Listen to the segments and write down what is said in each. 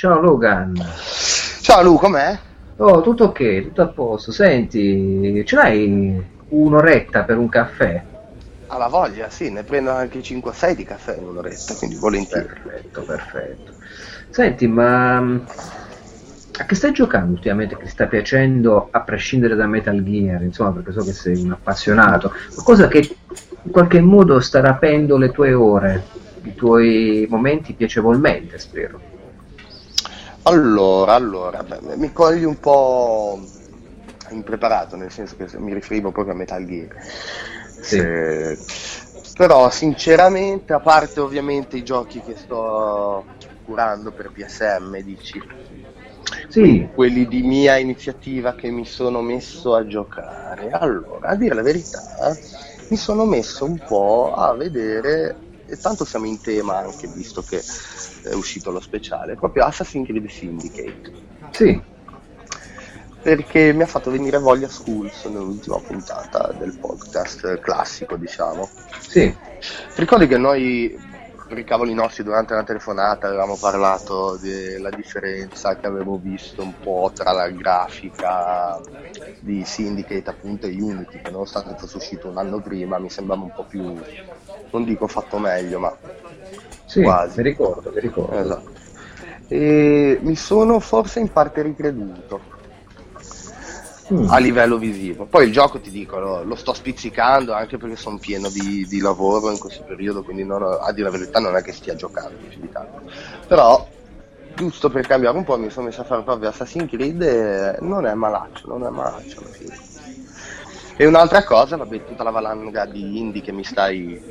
Ciao Logan. Ciao Lu, com'è? Oh, tutto ok, tutto a posto. Senti, ce l'hai un'oretta per un caffè? Alla voglia, sì, ne prendo anche 5-6 di caffè in un'oretta, quindi volentieri. Perfetto, perfetto. Senti, ma mm, a che stai giocando ultimamente che ti sta piacendo a prescindere da Metal Gear? Insomma, perché so che sei un appassionato. Qualcosa che in qualche modo sta rapendo le tue ore, i tuoi momenti piacevolmente, spero. Allora, allora, mi cogli un po' impreparato, nel senso che mi riferivo proprio a Metal Gear. Sì. Eh, però sinceramente, a parte ovviamente i giochi che sto curando per PSM, dici, Sì, quelli di mia iniziativa che mi sono messo a giocare. Allora, a dire la verità, mi sono messo un po' a vedere, e tanto siamo in tema anche visto che è uscito lo speciale, proprio Assassin's Creed Syndicate. sì, Perché mi ha fatto venire voglia Schools nell'ultima puntata del podcast classico, diciamo. sì, ricordi che noi, per i cavoli nostri, durante una telefonata avevamo parlato della differenza che avevo visto un po' tra la grafica di Syndicate appunto e Unity, che nonostante fosse uscito un anno prima mi sembrava un po' più, non dico fatto meglio, ma sì, Quasi. mi ricordo, mi ricordo. esatto. E mi sono forse in parte ricreduto Mm, a livello visivo. Poi il gioco ti dico, lo, lo sto spizzicando anche perché sono pieno di, di lavoro in questo periodo, quindi non a dire la verità non è che stia giocando più di tanto. Però, giusto per cambiare un po', mi sono messo a fare proprio Assassin's Creed e non è malaccio, non è malaccio alla fine. E un'altra cosa, vabbè, tutta la valanga di indie che mi stai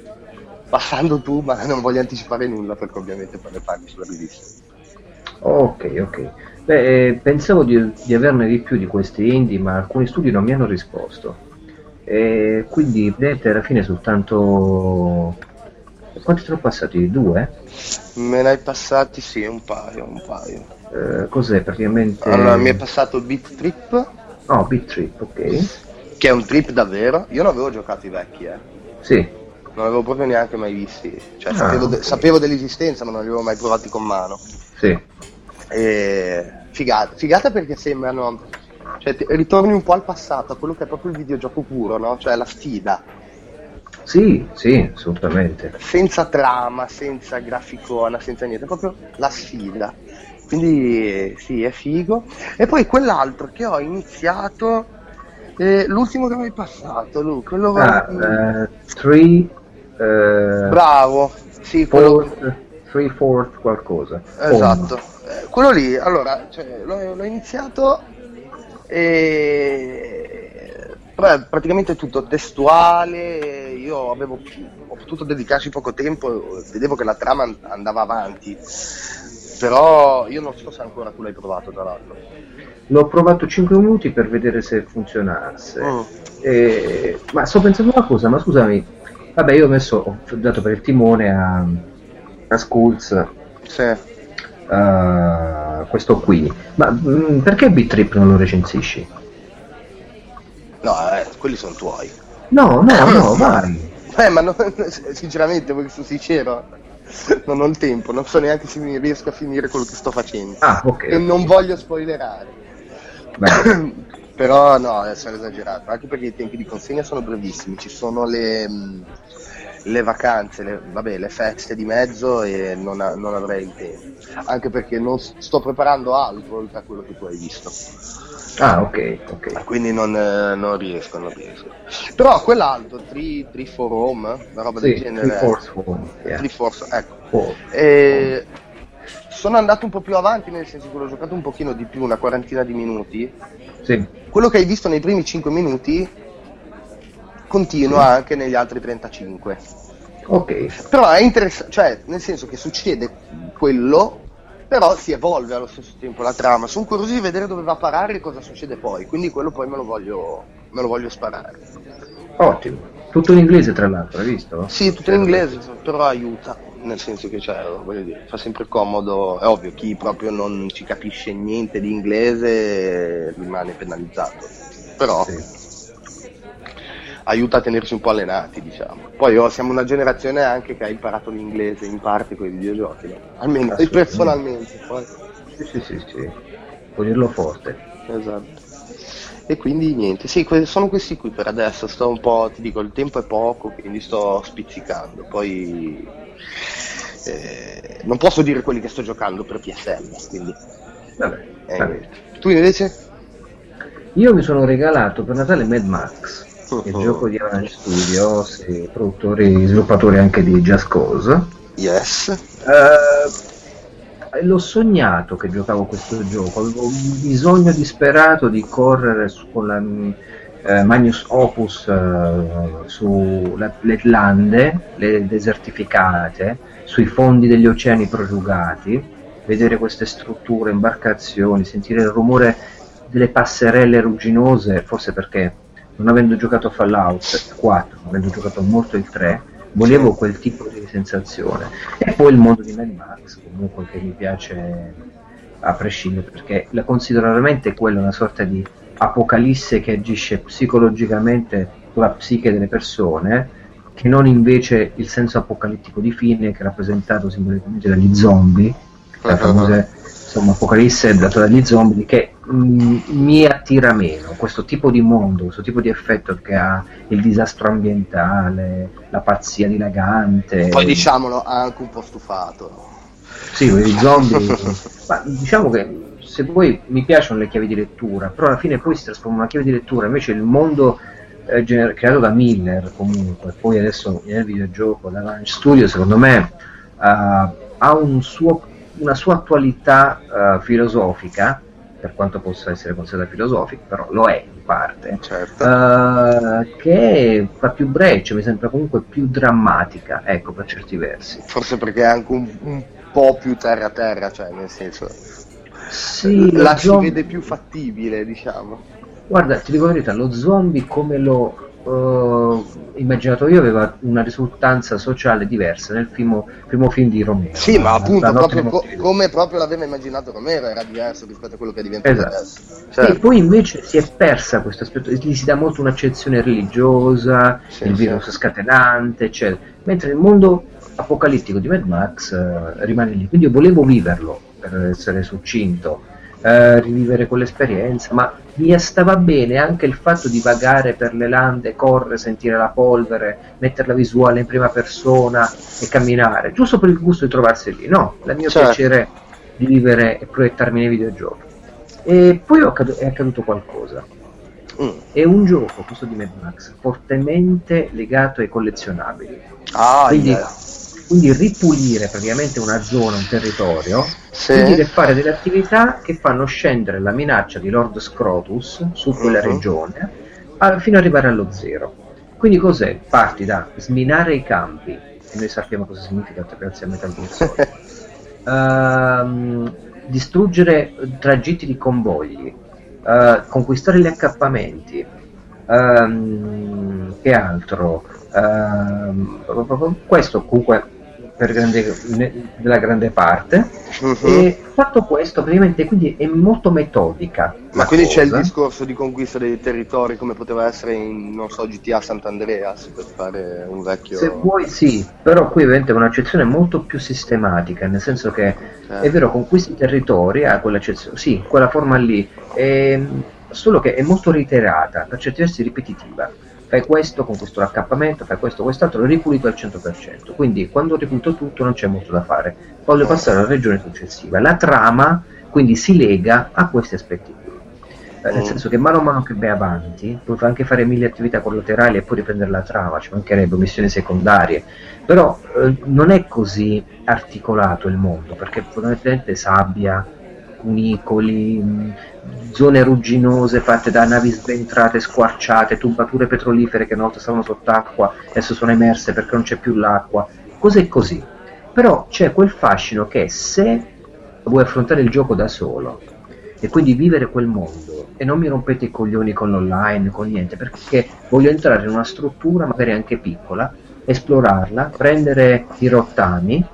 passando tu, ma non voglio anticipare nulla perché ovviamente poi ne parli sulla rivista. Ok, ok. Beh, eh, pensavo di, di averne di più di questi indie, ma alcuni studi non mi hanno risposto. E quindi, vedete, alla fine soltanto... Quanti sono passati? Due? Me ne hai passati, sì, un paio, un paio. Eh, cos'è praticamente? Allora, mi è passato Beat Trip, Oh, Beat Trip, ok. che è un trip davvero. Io non avevo giocato i vecchi, eh. Sì, Non avevo proprio neanche mai visti. Cioè, Ah, sapevo, de- sapevo dell'esistenza, ma non li avevo mai provati con mano. sì. E figata, figata perché sembrano. Cioè, ritorni un po' al passato, a quello che è proprio il videogioco puro, no? Cioè la sfida. Sì, sì, assolutamente. Senza trama, senza graficona, senza niente, proprio la sfida. Quindi sì, è figo. E poi quell'altro che ho iniziato, eh, l'ultimo che mi hai passato, Lu, quello Ah, eh, three, eh, bravo, sì, quello, fourth, three fourth qualcosa. esatto. Eh, quello lì, allora, cioè, l'ho, l'ho iniziato e è praticamente tutto testuale, io avevo, ho potuto dedicarci poco tempo, vedevo che la trama and- andava avanti, però io non so se ancora tu l'hai provato tra l'altro. L'ho provato 5 minuti per vedere se funzionasse. Mm. Eh, ma sto pensando una cosa, ma scusami, vabbè, io ho messo, ho dato per il timone a Schools, Sì. a questo qui. Ma mm, perché Beat non lo recensisci? No, eh, quelli sono tuoi. No, no, no, vai. Eh, ma no, sinceramente, voglio essere sincero, non ho il tempo, non so neanche se mi riesco a finire quello che sto facendo. Ah, ok. E non voglio spoilerare. Vai. Però no, sono esagerato, anche perché i tempi di consegna sono brevissimi, ci sono le, mh, le vacanze, le, vabbè, le feste di mezzo e non, non avrei il tempo. Anche perché non sto preparando altro oltre a quello che tu hai visto. Ah, ok, ok. Quindi non, eh, non riesco, non riesco. Però quell'altro, 3, for Home, una roba del Sì, genere. three fourth one. yeah. 3 Force, ecco. Four. E sono andato un po' più avanti, nel senso che l'ho giocato un pochino di più, una quarantina di minuti. Sì, Quello che hai visto nei primi 5 minuti continua anche negli altri 35. ok. Però è interessante, cioè, nel senso che succede quello, però si evolve allo stesso tempo la trama. Sono curioso di vedere dove va a parare e cosa succede poi, quindi quello poi me lo voglio, me lo voglio sparare. Ottimo. Tutto in inglese, tra l'altro, hai visto? Sì, tutto in inglese, però aiuta, nel senso che cioè, voglio dire, fa sempre comodo, è ovvio, chi proprio non ci capisce niente di inglese rimane penalizzato, però Sì. Aiuta a tenersi un po' allenati, diciamo. Poi oh, siamo una generazione anche che ha imparato l'inglese in parte con i videogiochi, no? almeno personalmente. Poi. Sì, sì, sì, sì, può dirlo forte. Esatto. E quindi niente, sì, sono questi qui per adesso, sto un po', ti dico, il tempo è poco, quindi sto spizzicando, poi eh, non posso dire quelli che sto giocando per PSL, quindi... Vabbè, eh, vabbè. Tu invece? Io mi sono regalato per Natale Mad Max. Il gioco di Avalanche Studios, produttori, sviluppatori anche di Just Cause. Yes. Uh, l'ho sognato che giocavo questo gioco, avevo un bisogno disperato di correre su, con la eh, Magnus Opus eh, sulle lande, le desertificate, sui fondi degli oceani prosciugati, vedere queste strutture, imbarcazioni, sentire il rumore delle passerelle rugginose, forse perché non avendo giocato Fallout 4, non avendo giocato molto il 3, volevo quel tipo di sensazione. E poi il mondo di Mad Max, comunque che mi piace a prescindere, perché la considero veramente quella una sorta di apocalisse che agisce psicologicamente sulla psiche delle persone, che non invece il senso apocalittico di fine che è rappresentato simbolicamente dagli zombie, la famosa insomma, apocalisse data dagli zombie che mh, mm, mi attira meno questo tipo di mondo, questo tipo di effetto che ha il disastro ambientale, la pazzia dilagante. Poi diciamolo, ha anche un po' stufato. Sì, i zombie. ma diciamo che se poi mi piacciono le chiavi di lettura, però alla fine poi si trasforma in una chiave di lettura, invece il mondo eh, gener- creato da Miller comunque, poi adesso nel videogioco, da Lunch Studio, secondo me uh, ha un suo una sua attualità uh, filosofica, per quanto possa essere considerata filosofica, però lo è in parte, certo. uh, che fa più breccia, mi sembra comunque più drammatica, ecco, per certi versi. Forse perché è anche un, un po' più terra-terra, cioè nel senso... Sì, la si vede più fattibile, diciamo. Guarda, ti dico la verità, lo zombie come lo uh, immaginato io aveva una risultanza sociale diversa nel primo, primo film di Romero. Sì, ma appunto proprio co- come proprio l'aveva immaginato Romero era diverso rispetto a quello che è diventato esatto. adesso. Certo. E poi invece si è persa questo aspetto, gli si dà molto un'accezione religiosa, sì, il virus sì. scatenante, eccetera. Mentre il mondo apocalittico di Mad Max uh, rimane lì. Quindi io volevo viverlo, per essere succinto eh, rivivere quell'esperienza, ma mi stava bene anche il fatto di vagare per le lande, correre, sentire la polvere, mettere la visuale in prima persona e camminare, giusto per il gusto di trovarsi lì. No, il mio certo. piacere di vivere e proiettarmi nei videogiochi. E poi è accaduto qualcosa. Mm. È un gioco, questo di Mad Max, fortemente legato ai collezionabili. Ah, Quindi, yeah quindi ripulire praticamente una zona, un territorio, sì. dire fare delle attività che fanno scendere la minaccia di Lord Scrotus su quella uh-huh. regione a, fino ad arrivare allo zero. Quindi cos'è? Parti da sminare i campi, e noi sappiamo cosa significa grazie a Metal Gear Solid, uh, distruggere tragitti di convogli, uh, conquistare gli accappamenti, um, che altro? Uh, questo comunque per grande, della grande parte. Uh-huh. E fatto questo, praticamente quindi è molto metodica. Ma quindi cosa. c'è il discorso di conquista dei territori come poteva essere in, non so, GTA Sant'Andreas per fare un vecchio. Se vuoi, sì, però qui ovviamente è un'accezione molto più sistematica, nel senso che certo. è vero, conquisti i territori, ha quell'accezione, sì, quella forma lì, è, solo che è molto reiterata, per certi versi ripetitiva fai questo con questo raccappamento, fai questo, quest'altro, ripulito al 100%. Quindi quando ho ripulito tutto non c'è molto da fare. Voglio passare alla regione successiva. La trama quindi si lega a questi aspetti qui. Eh, nel mm. senso che mano a mano che vai avanti, puoi anche fare mille attività collaterali e poi riprendere la trama, ci mancherebbe missioni secondarie, però eh, non è così articolato il mondo, perché fondamentalmente sabbia, cunicoli, zone rugginose fatte da navi sventrate, squarciate, tubature petrolifere che una volta stavano sott'acqua, adesso sono emerse perché non c'è più l'acqua, cose così. Però c'è quel fascino che se vuoi affrontare il gioco da solo e quindi vivere quel mondo e non mi rompete i coglioni con l'online, con niente, perché voglio entrare in una struttura magari anche piccola, esplorarla, prendere i rottami,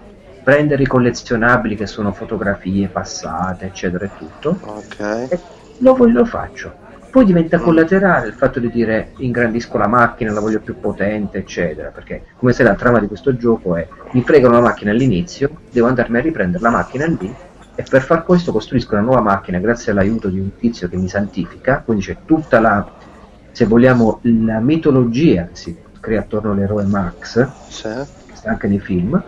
prendere i collezionabili che sono fotografie passate, eccetera e tutto, okay. e lo, lo faccio. poi diventa collaterale il fatto di dire ingrandisco la macchina, la voglio più potente, eccetera, perché come se la trama di questo gioco è mi fregano la macchina all'inizio, devo andarmi a riprendere la macchina lì e per far questo costruisco una nuova macchina grazie all'aiuto di un tizio che mi santifica, quindi c'è tutta la, se vogliamo, la mitologia che si crea attorno all'eroe Max, sì. che sta anche nei film,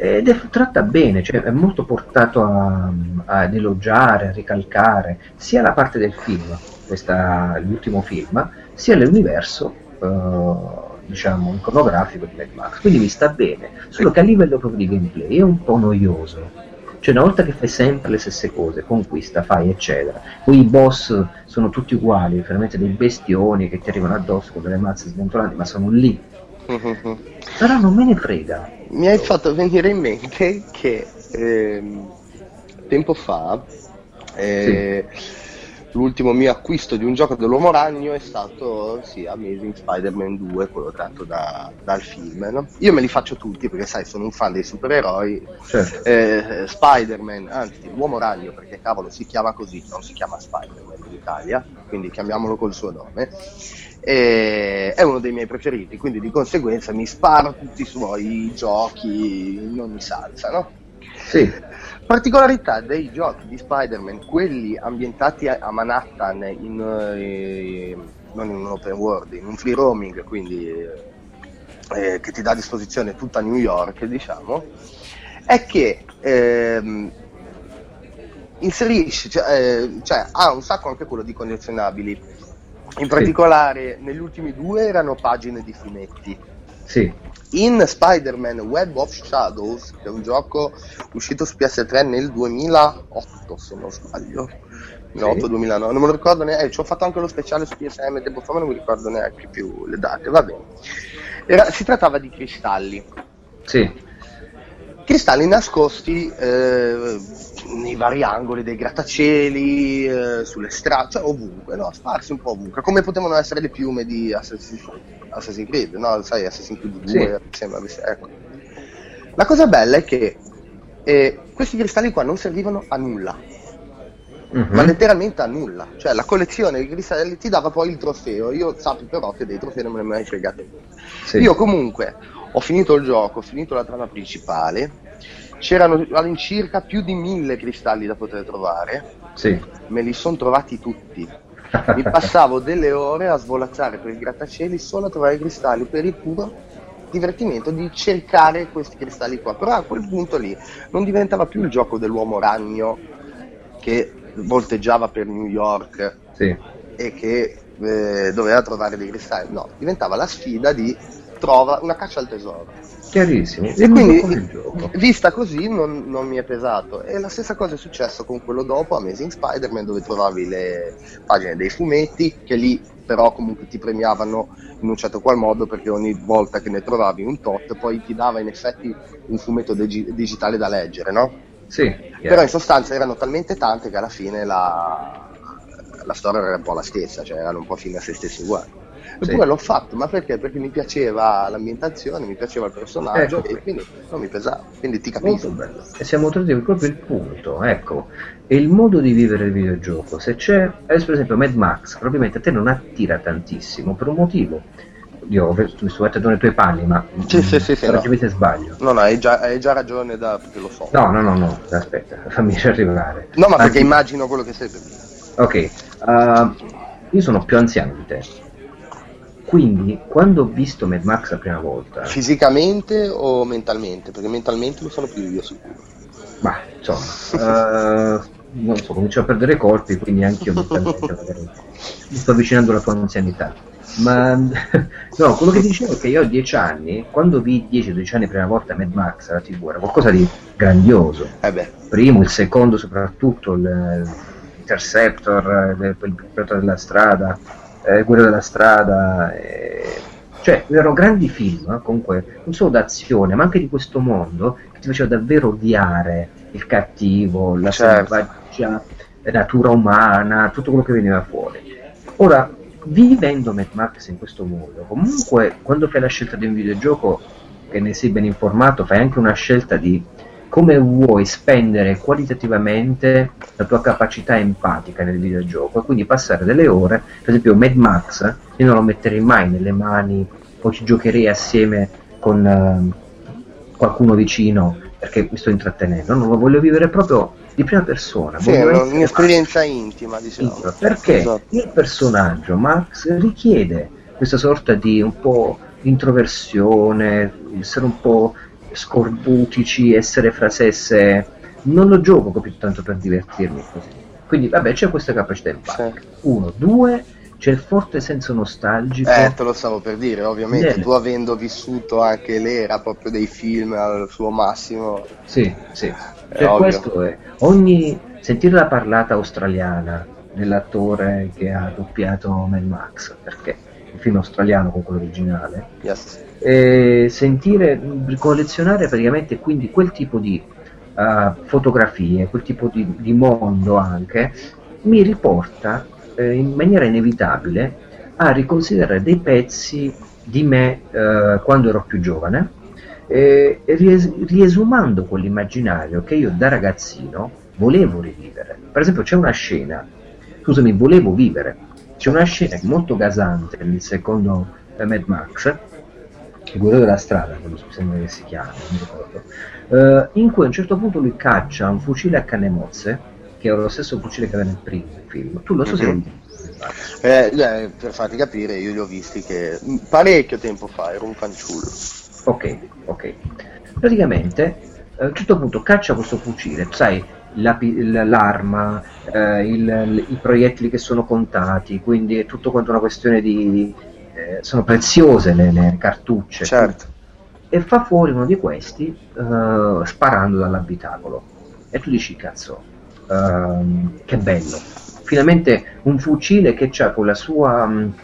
ed è tratta bene, cioè è molto portato a, ad elogiare, a ricalcare sia la parte del film, questa, l'ultimo film, sia l'universo uh, diciamo iconografico di Mad Max. Quindi mi sta bene, solo che a livello proprio di gameplay è un po' noioso. Cioè, una volta che fai sempre le stesse cose, conquista, fai, eccetera, poi i boss sono tutti uguali, veramente dei bestioni che ti arrivano addosso con delle mazze sventolanti, ma sono lì. Però non me ne frega mi hai fatto venire in mente che eh, tempo fa eh, sì. L'ultimo mio acquisto di un gioco dell'uomo ragno è stato sì, Amazing Spider-Man 2, quello tratto da, dal film. No? Io me li faccio tutti perché sai, sono un fan dei supereroi. Certo. Eh, Spider-Man, anzi, l'uomo ragno perché cavolo si chiama così, non si chiama Spider-Man in Italia, quindi chiamiamolo col suo nome e è uno dei miei preferiti, quindi di conseguenza mi sparo tutti i suoi giochi in ogni salsa, no? Sì. Particolarità dei giochi di Spider-Man, quelli ambientati a Manhattan, in, eh, non in un open world, in un free roaming, quindi eh, che ti dà a disposizione tutta New York, diciamo, è che ehm, inserisce, cioè, eh, cioè, ha un sacco anche quello di collezionabili in particolare, sì. negli ultimi due erano pagine di fumetti. Sì. In Spider-Man Web of Shadows, che è un gioco uscito su PS3 nel 2008, se non sbaglio. 2008, sì. 2009, non me lo ricordo neanche, eh, ci ho fatto anche lo speciale su PSM tempo fa, ma non mi ricordo neanche più le date, va bene. Era, si trattava di cristalli. Sì cristalli nascosti eh, nei vari angoli dei grattacieli, eh, sulle strade, cioè ovunque, no? sparsi un po' ovunque, come potevano essere le piume di Assassin's, Assassin's Creed, no? Sai, Assassin's Creed 2, sì. sembra, ecco. La cosa bella è che eh, questi cristalli qua non servivano a nulla, uh-huh. ma letteralmente a nulla, cioè la collezione di cristalli ti dava poi il trofeo, io sappi però che dei trofei non me ne ho mai fregati. Sì. Io comunque ho finito il gioco, ho finito la trama principale, c'erano all'incirca più di mille cristalli da poter trovare, sì. me li sono trovati tutti. Mi passavo delle ore a svolazzare per i grattacieli solo a trovare i cristalli per il puro divertimento di cercare questi cristalli qua. Però a quel punto lì non diventava più il gioco dell'uomo ragno che volteggiava per New York sì. e che eh, doveva trovare dei cristalli, no, diventava la sfida di trova una caccia al tesoro. Chiarissimo. E quindi, vista così, non, non, mi è pesato. E la stessa cosa è successo con quello dopo, Amazing Spider-Man, dove trovavi le pagine dei fumetti, che lì però comunque ti premiavano in un certo qual modo, perché ogni volta che ne trovavi un tot, poi ti dava in effetti un fumetto digi- digitale da leggere, no? Sì. Yeah. Però in sostanza erano talmente tante che alla fine la, la storia era un po' la stessa, cioè erano un po' fine a se stessi uguali. Eppure sì. l'ho fatto, ma perché? Perché mi piaceva l'ambientazione, mi piaceva il personaggio ecco. e quindi non mi pesava, quindi ti capisco. E siamo tornati proprio il punto, ecco, è il modo di vivere il videogioco. Se c'è, adesso per esempio Mad Max, probabilmente a te non attira tantissimo per un motivo. Io mi sto mettendo nei tuoi panni, ma sì, sì, sì, sì, no. se sbaglio. No, no, hai già, hai già ragione da, perché lo so. No, no, no, no, aspetta, fammi arrivare. No, ma Anzi, perché immagino quello che sei per dire. Ok, uh, io sono più anziano di te quindi, quando ho visto Mad Max la prima volta... Fisicamente o mentalmente? Perché mentalmente lo sono più io sicuro. Ma, insomma, uh, non so, comincio a perdere colpi, quindi anche io mentalmente magari mi sto avvicinando alla tua anzianità. Ma no, quello che dicevo è che io ho dieci anni, quando vi 10-12 anni prima volta Mad Max alla TV era qualcosa di grandioso. Eh Primo, il secondo soprattutto, l'Interceptor, il, il pilota della strada, eh, Guerra della strada, eh, cioè erano grandi film, eh, comunque non solo d'azione, ma anche di questo mondo che ti faceva davvero odiare il cattivo, la certo. selvaggia natura umana, tutto quello che veniva fuori. Ora, vivendo Mad Max in questo mondo, comunque quando fai la scelta di un videogioco che ne sei ben informato, fai anche una scelta di come vuoi spendere qualitativamente la tua capacità empatica nel videogioco e quindi passare delle ore, per esempio Mad Max, io non lo metterei mai nelle mani o ci giocherei assieme con uh, qualcuno vicino perché mi sto intrattenendo, non lo voglio vivere proprio di prima persona. Sì, è un'esperienza intima, diciamo. Intima, perché esatto. il personaggio Max richiede questa sorta di un po' introversione, essere un po' scorbutici, essere fra sé sé. Non lo gioco più tanto per divertirmi così. Quindi, vabbè, c'è questa capacità in sì. Uno, due, c'è il forte senso nostalgico. Eh, te lo stavo per dire, ovviamente Bene. tu avendo vissuto anche l'era proprio dei film al suo massimo. Sì, sì. Cioè, questo è ogni sentire la parlata australiana dell'attore che ha doppiato Mad Max, perché il film australiano con quello originale. Yes. E sentire collezionare praticamente quindi quel tipo di uh, fotografie, quel tipo di, di, mondo anche mi riporta eh, in maniera inevitabile a riconsiderare dei pezzi di me eh, quando ero più giovane eh, ries- riesumando quell'immaginario che io da ragazzino volevo rivivere. Per esempio c'è una scena, scusami, volevo vivere, c'è una scena molto gasante nel secondo eh, Mad Max, il guerriero della strada, quello sembra che si chiama, non mi ricordo, eh, in cui a un certo punto lui caccia un fucile a canne mozze, che era lo stesso fucile che aveva nel primo film. Tu lo so mm-hmm. eh, eh, per farti capire, io li ho visti che parecchio tempo fa ero un fanciullo. Ok, ok. Praticamente a un certo punto caccia questo fucile, sai, la, l'arma, eh, il, i proiettili che sono contati, quindi è tutto quanto una questione di... Eh, sono preziose le, le cartucce. Certo. E fa fuori uno di questi uh, sparando dall'abitacolo. E tu dici, cazzo, uh, che bello. Finalmente un fucile che ha con la sua... Um,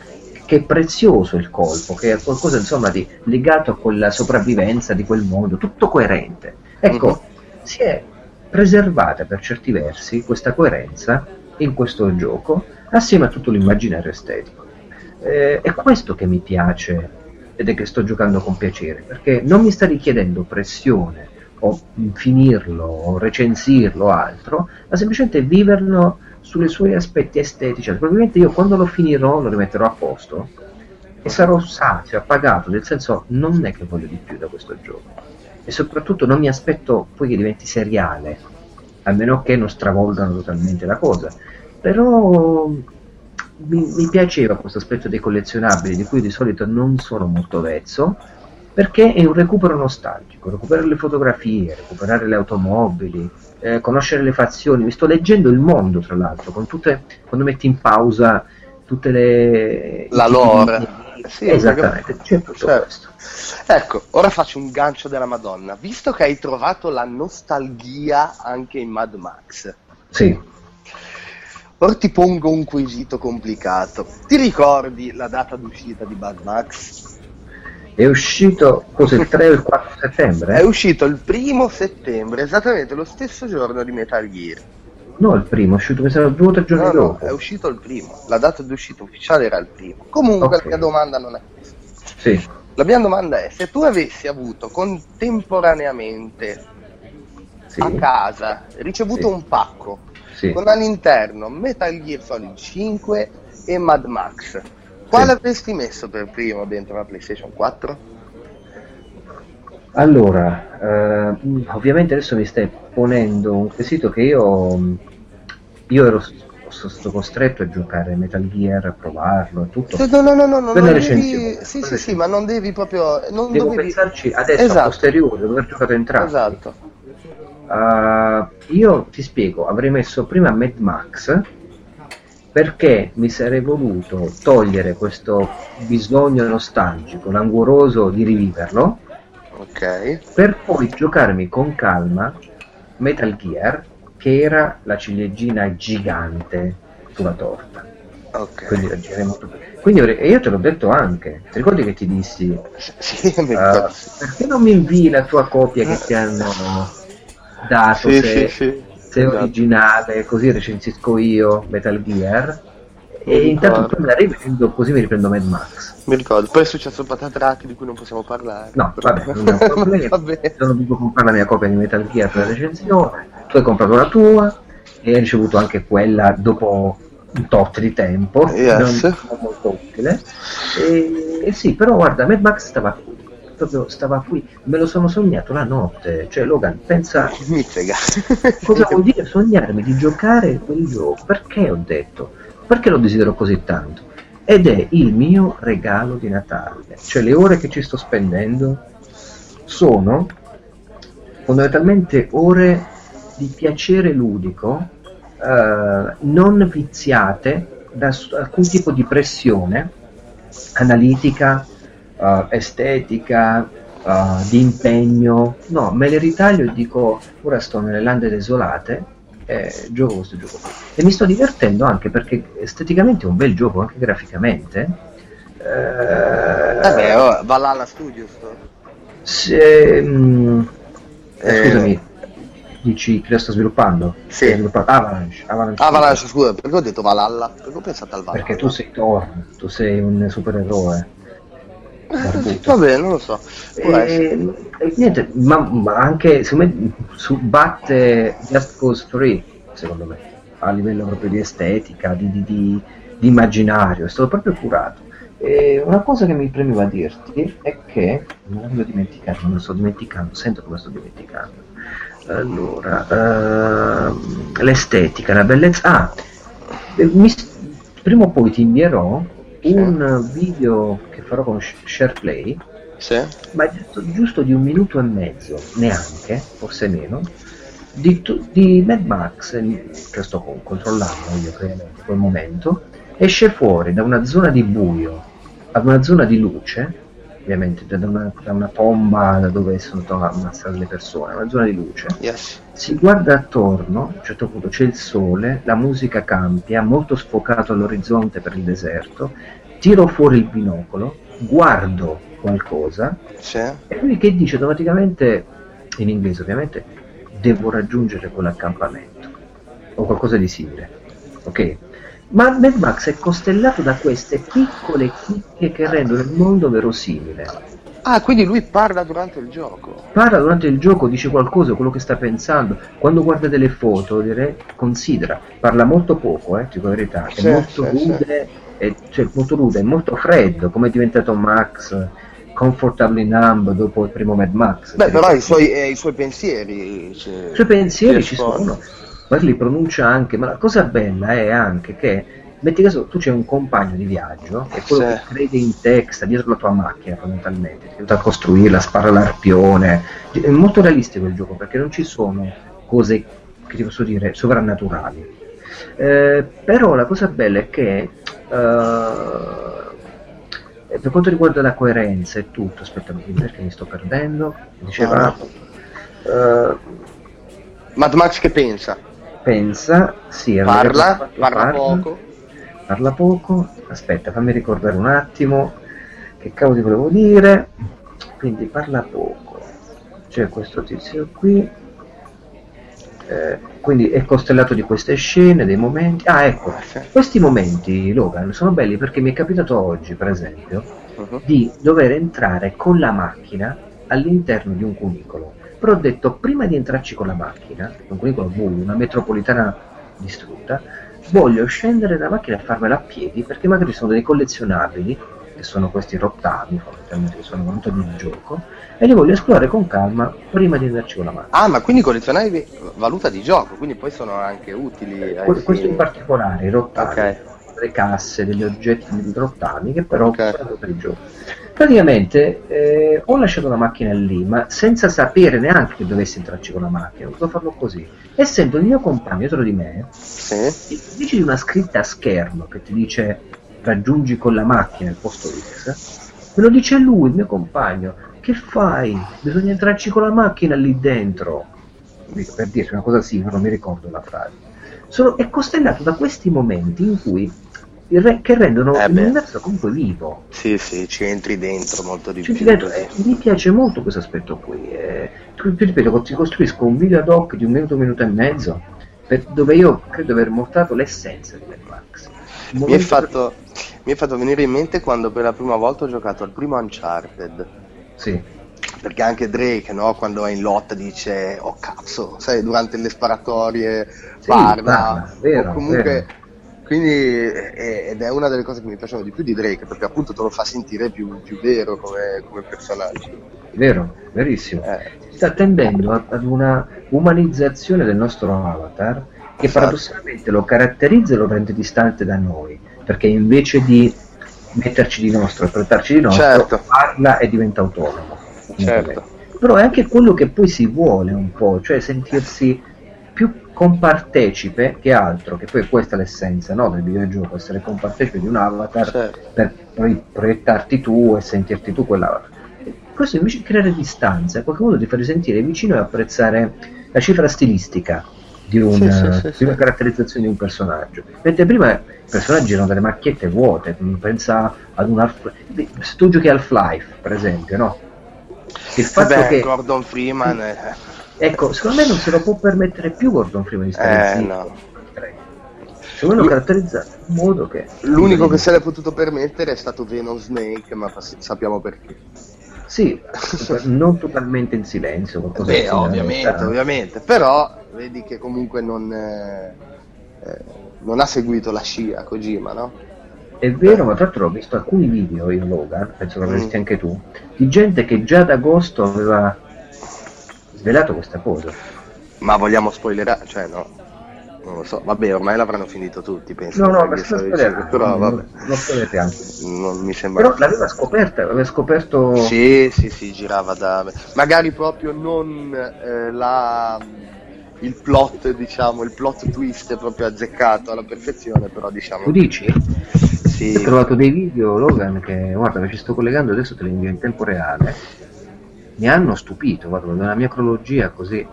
che è prezioso il colpo, che è qualcosa insomma di legato con la sopravvivenza di quel mondo, tutto coerente. Ecco, mm-hmm. si è preservata per certi versi questa coerenza in questo gioco assieme a tutto l'immaginario estetico. Eh, è questo che mi piace ed è che sto giocando con piacere, perché non mi sta richiedendo pressione o finirlo o recensirlo o altro, ma semplicemente viverlo sulle suoi aspetti estetici. Probabilmente io quando lo finirò lo rimetterò a posto e sarò sazio, appagato, nel senso non è che voglio di più da questo gioco. E soprattutto non mi aspetto poi che diventi seriale, a meno che non stravolgano totalmente la cosa. Però mi, mi piaceva questo aspetto dei collezionabili, di cui di solito non sono molto vezzo, perché è un recupero nostalgico, recuperare le fotografie, recuperare le automobili, eh, conoscere le fazioni. Mi sto leggendo il mondo, tra l'altro, con tutte, quando metti in pausa tutte le... La lore. Sì, Esattamente, c'è tutto certo. questo. Ecco, ora faccio un gancio della Madonna. Visto che hai trovato la nostalgia anche in Mad Max. Sì. Ora ti pongo un quesito complicato. Ti ricordi la data d'uscita di Mad Max? È uscito cos'è, il 3 o il 4 settembre? È uscito il primo settembre, esattamente lo stesso giorno di Metal Gear. No, il primo, è uscito mi sembra due o tre giorni no, dopo. No, è uscito il primo, la data di uscita ufficiale era il primo. Comunque okay. la mia domanda non è questa. Sì. La mia domanda è, se tu avessi avuto contemporaneamente sì. a casa, ricevuto sì. un pacco sì. con all'interno Metal Gear Solid 5 e Mad Max, quale sì. avresti messo per primo dentro la PlayStation 4? Allora, eh, ovviamente adesso mi stai ponendo un quesito che io, io ero stato costretto a giocare Metal Gear, a provarlo, tutto. No, no, no, no, no non devi... Sì, sì, sì, ma non devi proprio... Non Devo dovevi... pensarci adesso, esatto. a posteriore, dopo aver giocato entrambi. Esatto. Uh, io ti spiego, avrei messo prima Mad Max, perché mi sarei voluto togliere questo bisogno nostalgico, languoroso di riviverlo, okay. per poi giocarmi con calma Metal Gear, che era la ciliegina gigante sulla torta. Okay. Quindi tutto. Quindi io te l'ho detto anche, ti ricordi che ti dissi? Sì, uh, perché non mi invii la tua copia che ti hanno dato sì, se, sì, se è esatto. originale, così recensisco io Metal Gear. E intanto poi me la riprendo così mi riprendo Mad Max. Mi ricordo, poi è successo Patatrack di cui non possiamo parlare. No, vabbè, non ho problemi. Vabbè. Sono dovuto comprare la mia copia di Metal Gear per la recensione, tu hai comprato la tua e hai ricevuto anche quella dopo un tot di tempo, Yes. non, molto utile. E, e sì, però guarda, Mad Max stava qui, proprio stava qui, me lo sono sognato la notte, cioè Logan, pensa Mi frega. cosa vuol dire sognarmi di giocare quel gioco, perché ho detto, perché lo desidero così tanto? Ed è il mio regalo di Natale, cioè le ore che ci sto spendendo sono fondamentalmente ore di piacere ludico, eh, non viziate da alcun tipo di pressione analitica, eh, estetica, eh, di impegno. No, me le ritaglio e dico, ora sto nelle lande desolate e gioco questo gioco. qui. E mi sto divertendo anche perché esteticamente è un bel gioco, anche graficamente. Eh, Vabbè, oh, Valhalla Studios. sto. se, mm, eh, Eh, scusami, dici che lo sto sviluppando? Sì. Sviluppando- Avalanche, Avalanche. Valhalla, scusa, perché ho detto Valhalla? Perché ho pensato al Valhalla? Perché tu sei Thor, tu sei un supereroe. Barbuto. Va bene, non lo so. Essere. E, niente, ma, ma anche secondo me su, batte Just Cause 3, secondo me, a livello proprio di estetica, di, di- di- di immaginario, è stato proprio curato. E una cosa che mi premeva dirti è che, non me lo dimenticare, non me lo sto dimenticando, sento come sto dimenticando. Allora, ehm, l'estetica, la bellezza. Ah, eh, mi prima o poi ti invierò un video farò con Sh- SharePlay, Sì? ma giusto, di un minuto e mezzo, neanche, forse meno, di, di Mad Max, eh, che sto con- controllando io chiaramente in quel momento, esce fuori da una zona di buio ad una zona di luce, ovviamente da una, da una tomba da dove sono state ammassate le persone, una zona di luce, Yes. si guarda attorno, a un certo punto c'è il sole, la musica cambia, molto sfocato all'orizzonte per il deserto, tiro fuori il binocolo, guardo qualcosa Sì? e lui che dice automaticamente, in inglese ovviamente, devo raggiungere quell'accampamento o qualcosa di simile, ok? Ma Mad Max è costellato da queste piccole chicche che rendono il mondo verosimile. Ah, quindi lui parla durante il gioco. parla durante il gioco, dice qualcosa, quello che sta pensando. Quando guarda delle foto, direi, considera, parla molto poco, eh, dico la verità, è Sì, molto sì, rude, È, cioè, molto rude, è molto freddo, come è diventato Max, comfortably numb dopo il primo Mad Max. Beh, però i suoi, eh, i suoi pensieri. cioè, I suoi pensieri ci sono, ma li pronuncia anche, ma la cosa bella è anche che, metti caso, tu c'è un compagno di viaggio, e quello Sì. che crede in te, sta dietro la tua macchina fondamentalmente, ti aiuta a costruirla, spara l'arpione, è molto realistico il gioco perché non ci sono cose, che ti posso dire, sovrannaturali. Eh, però la cosa bella è che eh, per quanto riguarda la coerenza e tutto, aspetta perché mi sto perdendo, diceva... eh, Mad Max che pensa? pensa, sì, Parla, una- parla poco. Parla poco, aspetta, fammi ricordare un attimo che cavolo ti volevo dire, quindi parla poco, c'è questo tizio qui, eh, quindi è costellato di queste scene, dei momenti, ah ecco, questi momenti, Logan, sono belli perché mi è capitato oggi, per esempio, Mhm. di dover entrare con la macchina all'interno di un cunicolo. Però ho detto, prima di entrarci con la macchina, un cunicolo buio, una metropolitana distrutta, voglio scendere dalla macchina e farmela a piedi, perché magari sono dei collezionabili, che sono questi rottami, fondamentalmente, che sono venuti di gioco, e li voglio esplorare con calma prima di andarci con la macchina. Ah, ma quindi collezionare valuta di gioco, quindi poi sono anche utili. Que- Questo in fini- particolare, i rottami, Ok. le casse, degli oggetti di rottami che però Ok. fanno per il gioco. Praticamente eh, ho lasciato la macchina lì, ma senza sapere neanche che dovessi entrarci con la macchina, ho dovuto farlo così. E sento il mio compagno dietro di me, Sì. invece di una scritta a schermo che ti dice raggiungi con la macchina il posto X, me lo dice lui, il mio compagno. Che fai? Bisogna entrarci con la macchina lì dentro. Per dirti una cosa simile, non mi ricordo la frase. Sono, è costellato da questi momenti in cui re- che rendono Eh l'universo comunque vivo. Sì, sì, ci entri dentro molto di più. dentro, eh, mi piace molto questo aspetto qui. eh. ti ripeto, ti costruisco un video ad hoc di un minuto, un minuto e mezzo, per- dove io credo aver mostrato l'essenza di Mad Max. mi hai fatto, mi hai fatto venire in mente quando per la prima volta ho giocato al primo Uncharted. Sì. Perché anche Drake, no, quando è in lotta dice oh cazzo, sai, durante le sparatorie Sì, parla, parla, vero, o comunque vero. Quindi è- ed è una delle cose che mi piacciono di più di Drake, perché appunto te lo fa sentire più, più vero come, come personaggio. Vero, verissimo. Eh, sta tendendo ad una umanizzazione del nostro avatar che Esatto. paradossalmente lo caratterizza e lo rende distante da noi, perché invece di metterci di nostro e trattarci di nostro, Certo. parla e diventa autonomo. certo. Però è anche quello che poi si vuole un po', cioè sentirsi compartecipe che altro, che poi questa è l'essenza no, del videogioco, essere compartecipe di un avatar Certo. per poi proiettarti tu e sentirti tu quell'avatar. Questo invece di creare distanza, in qualche modo ti fa risentire vicino e apprezzare la cifra stilistica di, un, Sì, sì, sì, di una caratterizzazione di un personaggio. Mentre prima i personaggi erano delle macchiette vuote, pensa ad un Half- se tu giochi Half-Life, per esempio, no? Il fatto Vabbè, che Gordon Freeman eh, Ecco, secondo me non se lo può permettere più Gordon Freeman di stare Eh, zitto. no. Secondo me lo caratterizza in modo che... L'unico che se l'è potuto permettere è stato Venom Snake, ma sappiamo perché. Sì, non totalmente in silenzio. qualcosa Beh, ovviamente, ovviamente, però vedi che comunque non, eh, eh, non ha seguito la scia Kojima, no? È vero, ma tra l'altro ho visto alcuni video in Logan, penso che l'avresti Mm. anche tu, di gente che già ad agosto aveva svelato questa cosa. Ma vogliamo spoilerare? Cioè no, non lo so, vabbè ormai l'avranno finito tutti, penso. No, no, ma sto spoilerando, però vabbè, lo spoileriamo. non mi sembra... Però l'aveva scoperta, aveva scoperto... Sì, sì, sì, girava da... Magari proprio non eh, la... il plot, diciamo, il plot twist proprio azzeccato alla perfezione, però diciamo... Tu dici? Sì, Ho trovato dei video, Logan, che guarda, mi ci sto collegando adesso, te li invio in tempo reale. Mi hanno stupito, guarda, nella mia cronologia così.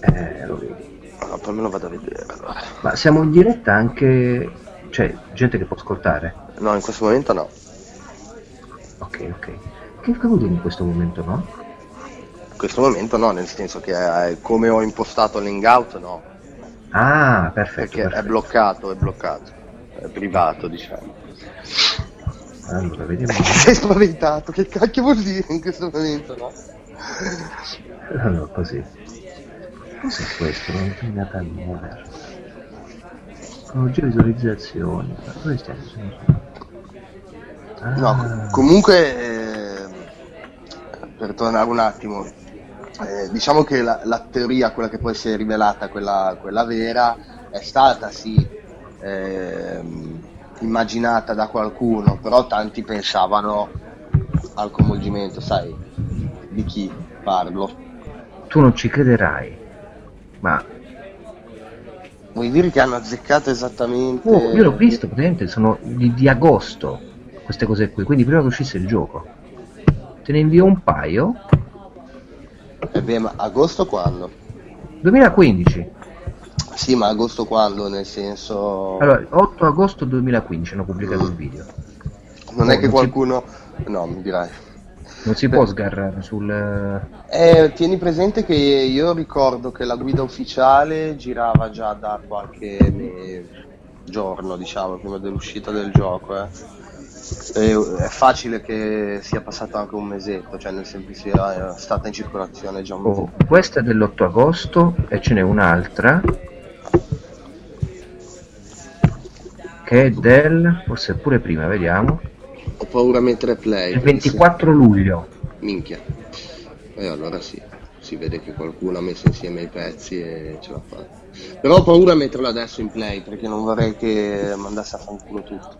Eh, lo vedi. no, poi me lo vado a vedere. allora. Ma siamo in diretta anche. C'è gente che può ascoltare. No, in questo momento no. Ok, ok. Che vuol dire in questo momento, no? In questo momento no, nel senso che eh, come ho impostato l'hangout no, Ah, perfetto. perché è perfetto. bloccato, è bloccato, è privato diciamo. Allora, vediamo. Sei spaventato, che cacchio vuol dire in questo momento no? Allora, così. Cos'è questo? Non è terminata al muovere. Cronologia visualizzazioni. Ma dove stiamo? Ah, No, com- comunque, eh, per tornare un attimo, eh, diciamo che la, la teoria, quella che poi si è rivelata, quella, quella vera, è stata sì ehm, immaginata da qualcuno, però tanti pensavano al coinvolgimento, sai, di chi parlo. tu non ci crederai. Ma Vuoi dire che hanno azzeccato esattamente... oh, io l'ho visto praticamente, sono di, di agosto queste cose qui, quindi prima che uscisse il gioco. Te ne invio un paio. Eh beh, ma agosto quando? 2015. Sì, ma agosto quando? Nel senso... Allora, 8 agosto 2015 hanno pubblicato il video. non è no, che non si- qualcuno... No, mi dirai. Non si può sgarrare sul... Eh, tieni presente che io ricordo che la guida ufficiale girava già da qualche giorno, diciamo, prima dell'uscita del gioco. eh. E è facile che sia passato anche un mesetto, cioè nel senso sia stata in circolazione già un Oh, mesetto. questa è dell'8 agosto e ce n'è un'altra che è del... forse pure prima, vediamo. Ho paura a mettere play. Il 24 luglio. Minchia. E allora sì, si vede che qualcuno ha messo insieme i pezzi e ce l'ha fatta. Però ho paura a metterlo adesso in play perché non vorrei che mandasse a fanculo tutto.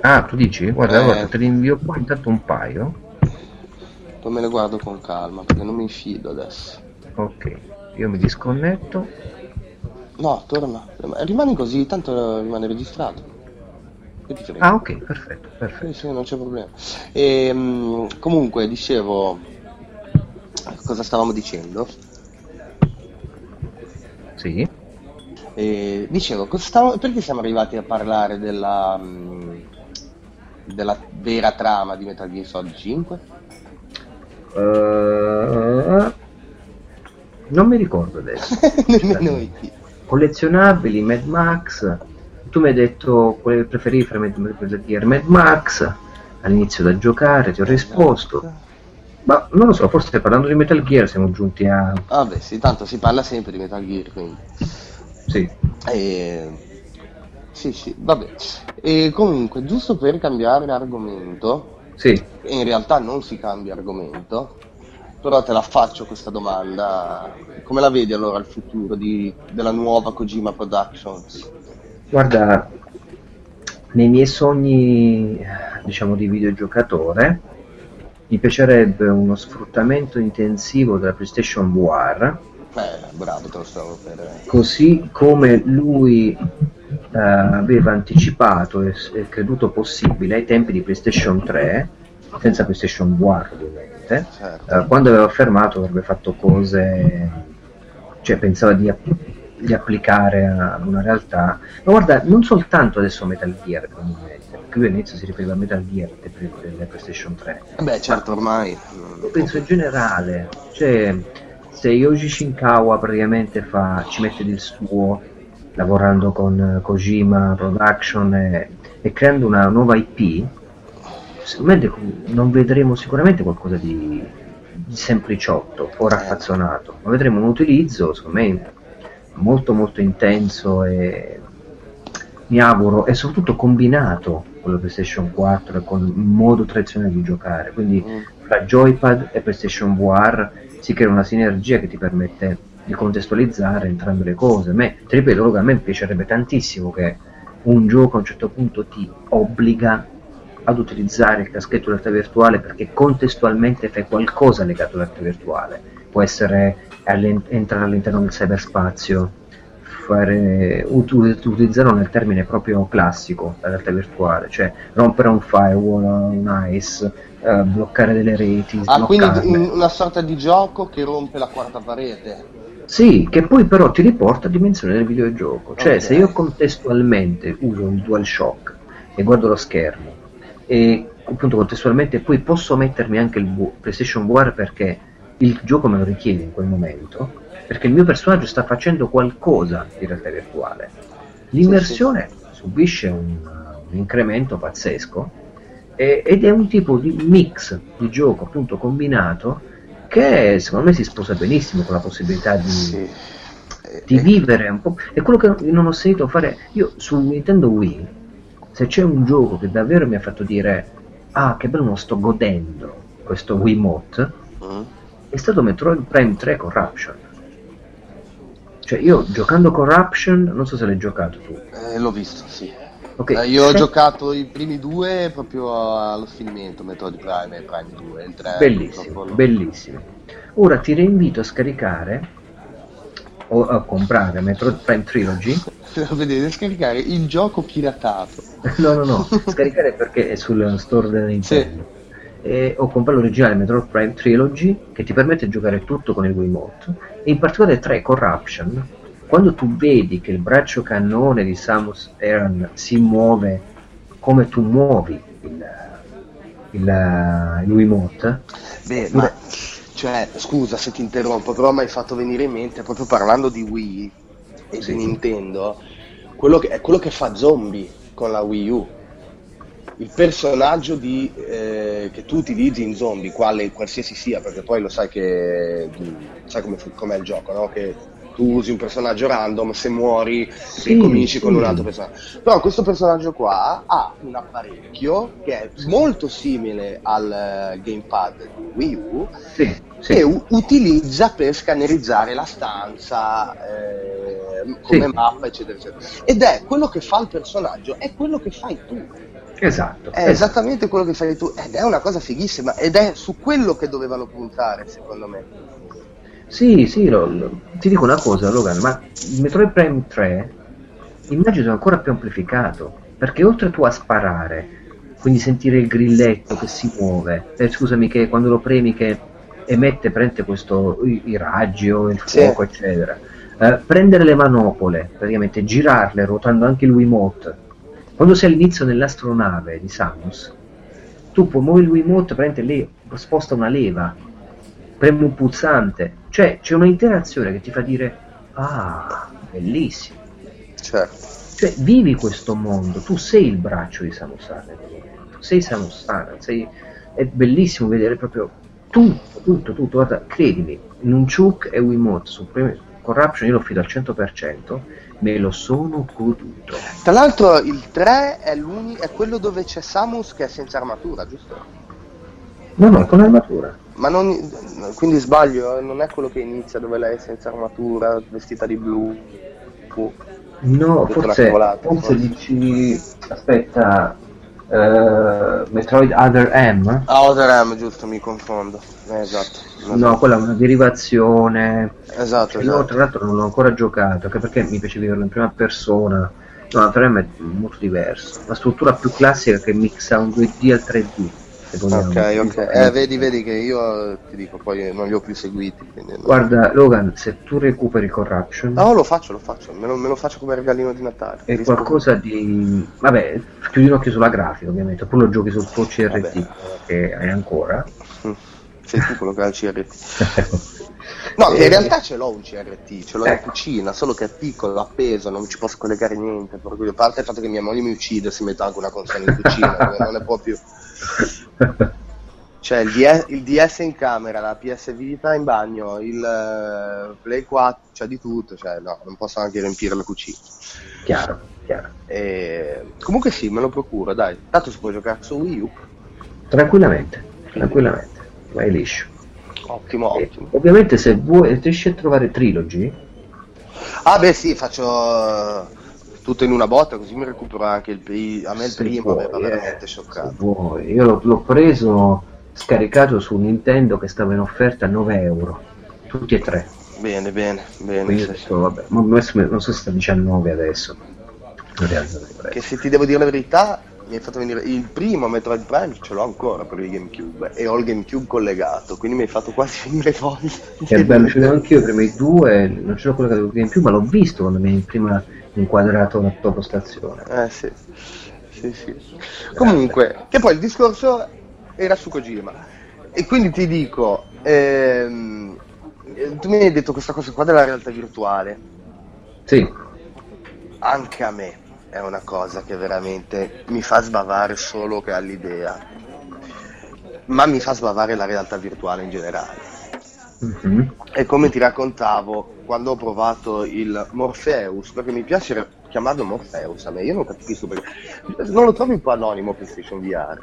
Ah, tu dici? Guarda, Eh. allora te ne invio qua intanto un paio. Poi me le guardo con calma perché non mi fido adesso. Ok, io mi disconnetto. No, torna. Rimani così, tanto rimane registrato. Ah, ok, perfetto, perfetto. Sì, sì, non c'è problema. E, comunque, dicevo, cosa stavamo dicendo? Sì. E, dicevo, cosa stavamo- perché siamo arrivati a parlare della, mm, della vera trama di Metal Gear Solid 5? Eh, non mi ricordo adesso. Io. Collezionabili, Mad Max, tu mi hai detto quale preferivi fra Metal Gear Mad Max all'inizio da giocare, ti ho risposto. Ma non lo so, forse parlando di Metal Gear siamo giunti a... Vabbè, sì, tanto si parla sempre di Metal Gear, quindi... Sì. E... Sì, sì, vabbè. E comunque, giusto per cambiare argomento, sì. in realtà non si cambia argomento, però te la faccio questa domanda. Come la vedi allora il futuro di, della nuova Kojima Productions? Guarda, nei miei sogni, diciamo, di videogiocatore, mi piacerebbe uno sfruttamento intensivo della PlayStation VR. Eh, bravo, te lo stavo per... Così come lui eh, aveva anticipato e, e, creduto possibile ai tempi di PlayStation 3, senza PlayStation VR ovviamente, certo. eh, quando aveva affermato avrebbe fatto cose, cioè pensava di, di applicare a una realtà. Ma guarda, non soltanto adesso Metal Gear, perché lui all'inizio si riferiva a Metal Gear delle PlayStation 3. Eh beh, certo, ormai. Penso in generale, cioè se Yoshi Shinkawa praticamente fa, ci mette del suo lavorando con Kojima Production e, e creando una nuova IP, sicuramente non vedremo sicuramente qualcosa di, di sempliciotto o raffazzonato, ma vedremo un utilizzo secondo me molto molto intenso e mi auguro e soprattutto combinato con la PlayStation 4 e con il modo tradizionale di giocare quindi mm. fra joypad e PlayStation VR si crea una sinergia che ti permette di contestualizzare entrambe le cose. A me, ti ripeto, a me piacerebbe tantissimo che un gioco a un certo punto ti obbliga ad utilizzare il caschetto realtà virtuale perché contestualmente fai qualcosa legato alla realtà virtuale. Può essere entrare all'interno del cyberspazio, fare, utilizzarlo nel termine proprio classico, la realtà virtuale, cioè rompere un firewall, un ICE, eh, bloccare delle reti. Ah, quindi una sorta di gioco che rompe la quarta parete. Sì, che poi però ti riporta a dimensione del videogioco. Cioè, okay. se io contestualmente uso il DualShock e guardo lo schermo e appunto contestualmente poi posso mettermi anche il PlayStation VR perché il gioco me lo richiede in quel momento, perché il mio personaggio sta facendo qualcosa di realtà virtuale. L'immersione sì, sì. subisce un, un, incremento pazzesco e, ed è un tipo di mix di gioco appunto combinato che secondo me si sposa benissimo con la possibilità di, sì. di vivere un po'. È quello che non ho sentito fare io su Nintendo Wii. Se c'è un gioco che davvero mi ha fatto dire ah che bello, sto godendo questo Wiimote, mm. è stato Metroid Prime 3 Corruption. Cioè io giocando Corruption, non so se l'hai giocato tu. Eh, l'ho visto, sì. Okay. Eh, io ho giocato i primi due proprio allo finimento, Metroid Prime e Prime 2. Il 3 bellissimo, non... bellissimo. Ora ti reinvito a scaricare o a comprare Metroid Prime Trilogy. Vedete, scaricare il gioco piratato. no, no, no, scaricare perché è sul store della Nintendo. Sì. E, o comprare l'originale Metroid Prime Trilogy che ti permette di giocare tutto con il Wiimote e in particolare 3 Corruption quando tu vedi che il braccio cannone di Samus Aran si muove come tu muovi il, il, il Wiimote beh ma cioè scusa se ti interrompo però mi hai fatto venire in mente proprio parlando di Wii e di Nintendo quello che, è quello che fa zombie con la Wii U il personaggio di, eh, che tu utilizzi in zombie, quale qualsiasi sia, perché poi lo sai che sai come, com'è il gioco, no? Che tu usi un personaggio random, se muori sì, cominci sì. con un altro personaggio. Però questo personaggio qua ha un apparecchio che è molto simile al gamepad di Wii U sì, e u- utilizza per scannerizzare la stanza eh, come mappa, eccetera, eccetera. Ed è quello che fa il personaggio, è quello che fai tu. Esatto. È esatto. esattamente quello che fai tu ed è una cosa fighissima ed è su quello che dovevano puntare, secondo me. Sì, sì, lo, lo, ti dico una cosa, Logan, ma il Metroid Prime 3 immagino ancora più amplificato, perché oltre tu a sparare, quindi sentire il grilletto che si muove, eh, scusami che quando lo premi che emette, prende questo, i, i raggi o il fuoco, sì. eccetera, eh, prendere le manopole, praticamente girarle ruotando anche il Wiimote, quando sei all'inizio nell'astronave di Samus, tu puoi muovere il Wiimote, prende lì, sposta una leva, premi un pulsante, cioè c'è un'interazione che ti fa dire ah, bellissimo. Certo. Cioè, vivi questo mondo, tu sei il braccio di Samus Aran, sei Samus Aran, sei... è bellissimo vedere proprio tutto, tutto, tutto, guarda, credimi, Nunchuk e Wiimote su Corruption io l'ho finito al 100%, me lo sono goduto. Tra l'altro il 3 è, è quello dove c'è Samus che è senza armatura, giusto? No, no, è con l'armatura. Ma non, quindi sbaglio, non è quello che inizia dove lei è senza armatura, vestita di blu. Fu. No, forse, forse, dici, aspetta, uh, Metroid Other M? Ah, Other M, giusto, mi confondo. Eh, esatto, esatto. No, quella è una derivazione. Esatto, esatto. Io tra l'altro non l'ho ancora giocato, anche perché mi piace viverlo in prima persona. No, Other M è molto diverso. La struttura più classica che mixa un 2D al 3D Ok, ok. Eh, vedi, vedi che io ti dico, poi non li ho più seguiti. Non... Guarda, Logan, se tu recuperi Corruption. No, lo faccio, lo faccio. Me lo, me lo faccio come regalino di Natale. È qualcosa di. Vabbè, chiudi un occhio sulla grafica, ovviamente. Poi lo giochi sul tuo CRT Vabbè. che hai ancora. Mm. Sei tu quello che ha il CRT. No, che in realtà ce l'ho un CRT, ce l'ho in cucina, solo che è piccolo, appeso, non ci posso collegare niente. Per cui, a parte il fatto che mia moglie mi uccide se metto anche una console in cucina, non ne può più. C'è il DS, il DS, in camera, la PS Vita in bagno, il uh, Play 4, c'è di tutto, cioè no, non posso anche riempire la cucina. Chiaro, chiaro. E... Comunque sì, me lo procuro, dai. Tanto si può giocare su Wii U. Tranquillamente, tranquillamente, vai liscio. Ottimo, e, ottimo. Ovviamente se vuoi, riesci a trovare Trilogy... Ah beh sì, faccio tutto in una botta, così mi recupero anche il primo. A me il primo mi aveva eh, veramente scioccato. Io l'ho, l'ho, preso scaricato su Nintendo che stava in offerta a 9 euro, tutti e tre. Bene, bene, bene. Quindi adesso, vabbè, non so se sta 19 adesso. Che se ti devo dire la verità, mi hai fatto venire il primo Metroid Prime ce l'ho ancora per il GameCube e ho il GameCube collegato quindi mi hai fatto quasi venire voglia che bello ce l'ho anch'io i primi due non ce l'ho collegato con il GameCube ma l'ho visto quando mi prima inquadrato la tua postazione. Eh sì, sì, sì. Comunque, che poi il discorso era su Kojima. E quindi ti dico, ehm, tu mi hai detto questa cosa qua della realtà virtuale. Sì. Anche a me è una cosa che veramente mi fa sbavare solo che all'idea. Ma mi fa sbavare la realtà virtuale in generale. Mm-hmm. E come ti raccontavo, quando ho provato il Morpheus, perché mi piace chiamarlo Morpheus a me, io non capisco perché. Non lo trovi un po' anonimo PlayStation VR?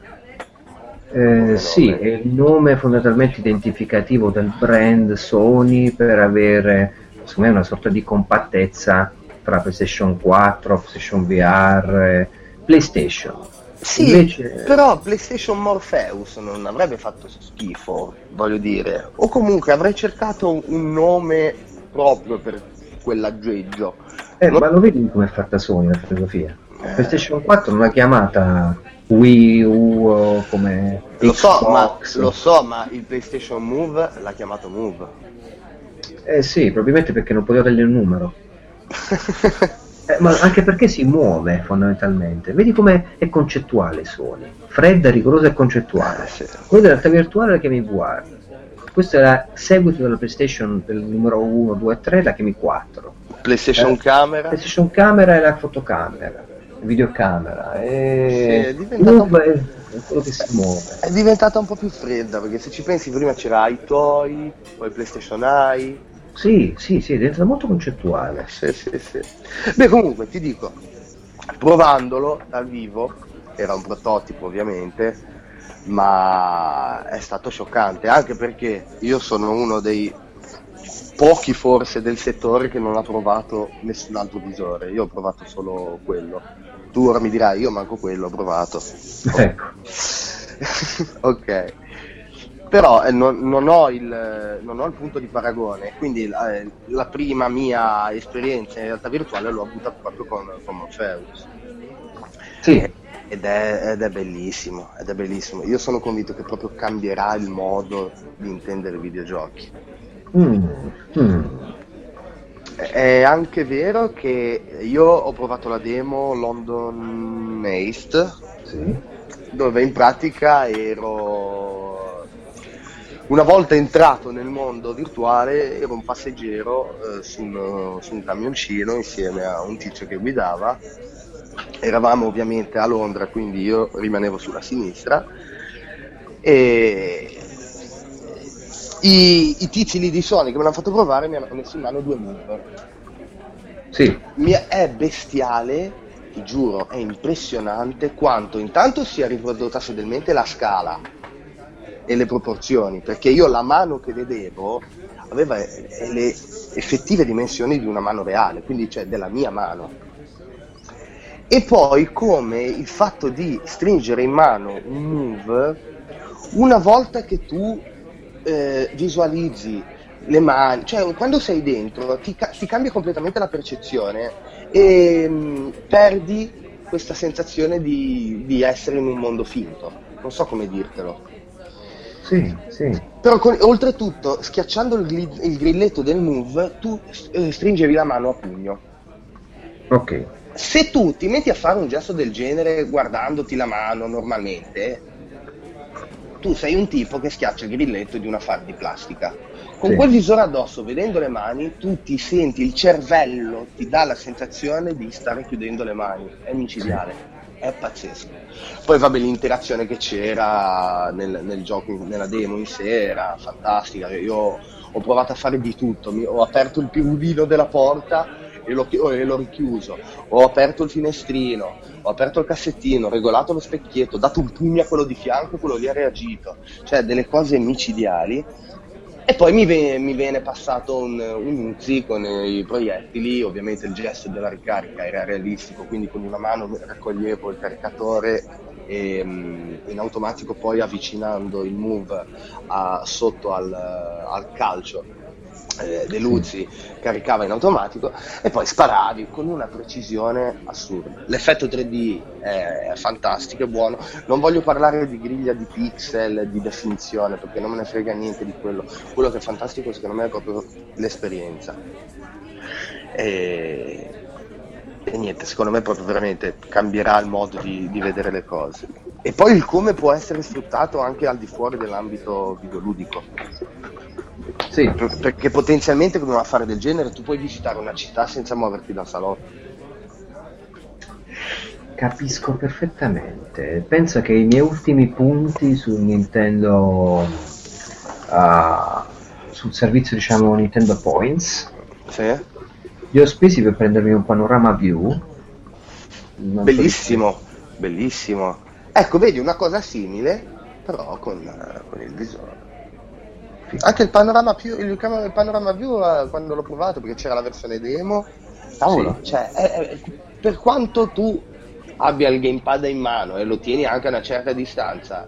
Eh, sì, è il nome fondamentalmente identificativo del brand Sony per avere, secondo me, una sorta di compattezza tra PlayStation 4, PlayStation VR, PlayStation sì, Invece... però PlayStation Morpheus non avrebbe fatto schifo, voglio dire. O comunque avrei cercato un nome proprio per quell'aggeggio. Eh, non... ma lo vedi come è fatta Sony la filosofia? Eh... PlayStation 4 non l'ha chiamata Wii U o come lo so, ma, lo so, ma il PlayStation Move l'ha chiamato Move. Eh sì, probabilmente perché non poteva togliere il numero. Eh, ma anche perché si muove fondamentalmente. Vedi come è concettuale Sony. Fredda, rigorosa e concettuale. Sì. Quello della realtà virtuale la chiami VR. Questo era seguito della PlayStation del numero 1, 2 e 3, la chiami 4. PlayStation eh, Camera. PlayStation Camera e la fotocamera, videocamera. E... Sì, è diventato quello che si muove. È diventata un po' più fredda perché se ci pensi prima c'era iToy, poi PlayStation Eye sì, sì, sì, diventa molto concettuale. Sì, sì, sì. Beh, comunque ti dico, provandolo dal vivo, era un prototipo ovviamente, ma è stato scioccante, anche perché io sono uno dei pochi forse del settore che non ha provato nessun altro visore, io ho provato solo quello. Tu ora mi dirai, io manco quello ho provato. Ecco. ok però eh, non, non, ho il, non, ho il, punto di paragone, quindi eh, la prima mia esperienza in realtà virtuale l'ho avuta proprio con, con Morpheus. Sì. Ed è, ed è, bellissimo, ed è bellissimo. Io sono convinto che proprio cambierà il modo di intendere i videogiochi. Mm. Mm. È anche vero che io ho provato la demo London Haste, sì. dove in pratica ero una volta entrato nel mondo virtuale ero un passeggero eh, su, un, su, un, camioncino insieme a un tizio che guidava. Eravamo ovviamente a Londra, quindi io rimanevo sulla sinistra e i, i tizi lì di Sony che me l'hanno fatto provare mi hanno messo in mano due move. Sì. Mi è bestiale, ti giuro, è impressionante quanto intanto sia riprodotta fedelmente la scala e le proporzioni, perché io la mano che vedevo aveva le effettive dimensioni di una mano reale, quindi cioè della mia mano. E poi come il fatto di stringere in mano un move, una volta che tu eh, visualizzi le mani, cioè quando sei dentro ti, ti cambia completamente la percezione e mh, mm, perdi questa sensazione di, di essere in un mondo finto. Non so come dirtelo. Sì, sì. Però con, oltretutto, schiacciando il, il, grilletto del move, tu eh, stringevi la mano a pugno. Ok. Se tu ti metti a fare un gesto del genere guardandoti la mano normalmente, tu sei un tipo che schiaccia il grilletto di una far di plastica. Con sì. quel visore addosso, vedendo le mani, tu ti senti il cervello, ti dà la sensazione di stare chiudendo le mani. È micidiale. Sì è pazzesco. Poi vabbè l'interazione che c'era nel, nel gioco, nella demo in sé era fantastica, io ho provato a fare di tutto, Mi, ho aperto il pivudino della porta e l'ho, e l'ho, richiuso, ho aperto il finestrino, ho aperto il cassettino, ho regolato lo specchietto, ho dato un pugno a quello di fianco e quello lì ha reagito, cioè delle cose micidiali e poi mi viene, mi viene passato un, un Uzi con i proiettili, ovviamente il gesto della ricarica era realistico, quindi con una mano raccoglievo il caricatore e mm, in automatico poi avvicinando il move a, sotto al, al calcio eh, De Luzzi caricava in automatico e poi sparavi con una precisione assurda. L'effetto 3D è fantastico, è buono. Non voglio parlare di griglia di pixel, di definizione, perché non me ne frega niente di quello. Quello che è fantastico secondo me è proprio l'esperienza. E, e niente, secondo me proprio veramente cambierà il modo di, di, vedere le cose. E poi il come può essere sfruttato anche al di fuori dell'ambito videoludico. Sì. Perché potenzialmente con un affare del genere tu puoi visitare una città senza muoverti dal salotto. Capisco perfettamente. Penso che i miei ultimi punti sul Nintendo. Uh, sul servizio diciamo Nintendo Points. Sì. Li ho spesi per prendermi un panorama view. Non bellissimo, so bellissimo. Ecco, vedi una cosa simile, però con, con il visore. Anche il panorama, più, il, il panorama view eh, quando l'ho provato, perché c'era la versione demo, cavolo, sì. cioè, è, è, per quanto tu abbia il gamepad in mano e lo tieni anche a una certa distanza,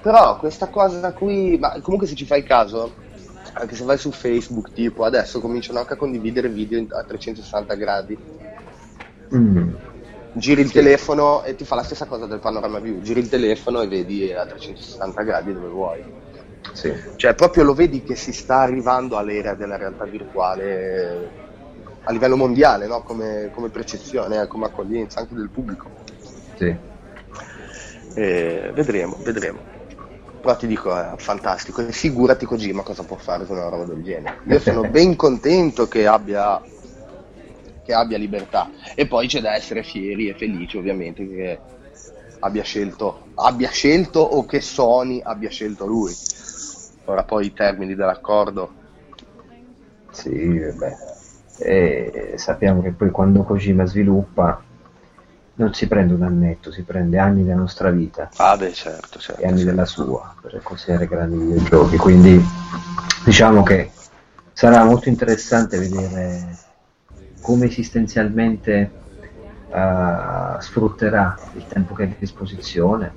però questa cosa qui, ma comunque se ci fai caso, anche se vai su Facebook, tipo adesso cominciano anche a condividere video a 360 gradi. Mm. Giri il sì. telefono e ti fa la stessa cosa del panorama view, giri il telefono e vedi a 360 gradi dove vuoi. Sì. Cioè, proprio lo vedi che si sta arrivando all'era della realtà virtuale a livello mondiale, no? come, come, percezione, eh, come accoglienza anche del pubblico. Sì. Eh, vedremo, vedremo. Però ti dico, è fantastico. E figurati Kojima cosa può fare con una roba del genere. Io sono ben contento che abbia, che abbia libertà. E poi c'è da essere fieri e felici, ovviamente, che abbia scelto, abbia scelto o che Sony abbia scelto lui ora poi i termini dell'accordo. Sì, beh. E sappiamo che poi quando Kojima sviluppa non si prende un annetto, si prende anni della nostra vita. Ah beh, certo, certo. E anni certo. della sua, per consegnare grandi videogiochi. Quindi diciamo che sarà molto interessante vedere come esistenzialmente uh, sfrutterà il tempo che ha a disposizione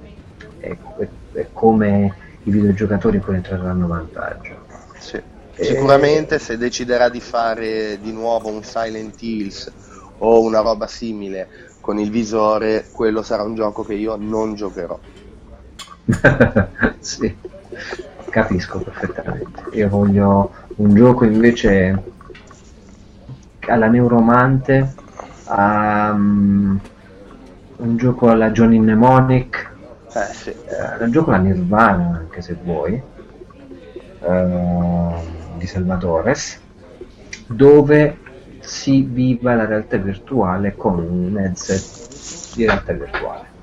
e, e, e come i videogiocatori poi entreranno a vantaggio. Sì. Sicuramente se deciderà di fare di nuovo un Silent Hills o una roba simile con il visore, quello sarà un gioco che io non giocherò. sì, capisco perfettamente. Io voglio un gioco invece alla Neuromante, um, un gioco alla Johnny Mnemonic eh, sì. eh, gioco la Nirvana, anche se vuoi. uh, di Salvatores, dove si viva la realtà virtuale con un headset di realtà virtuale.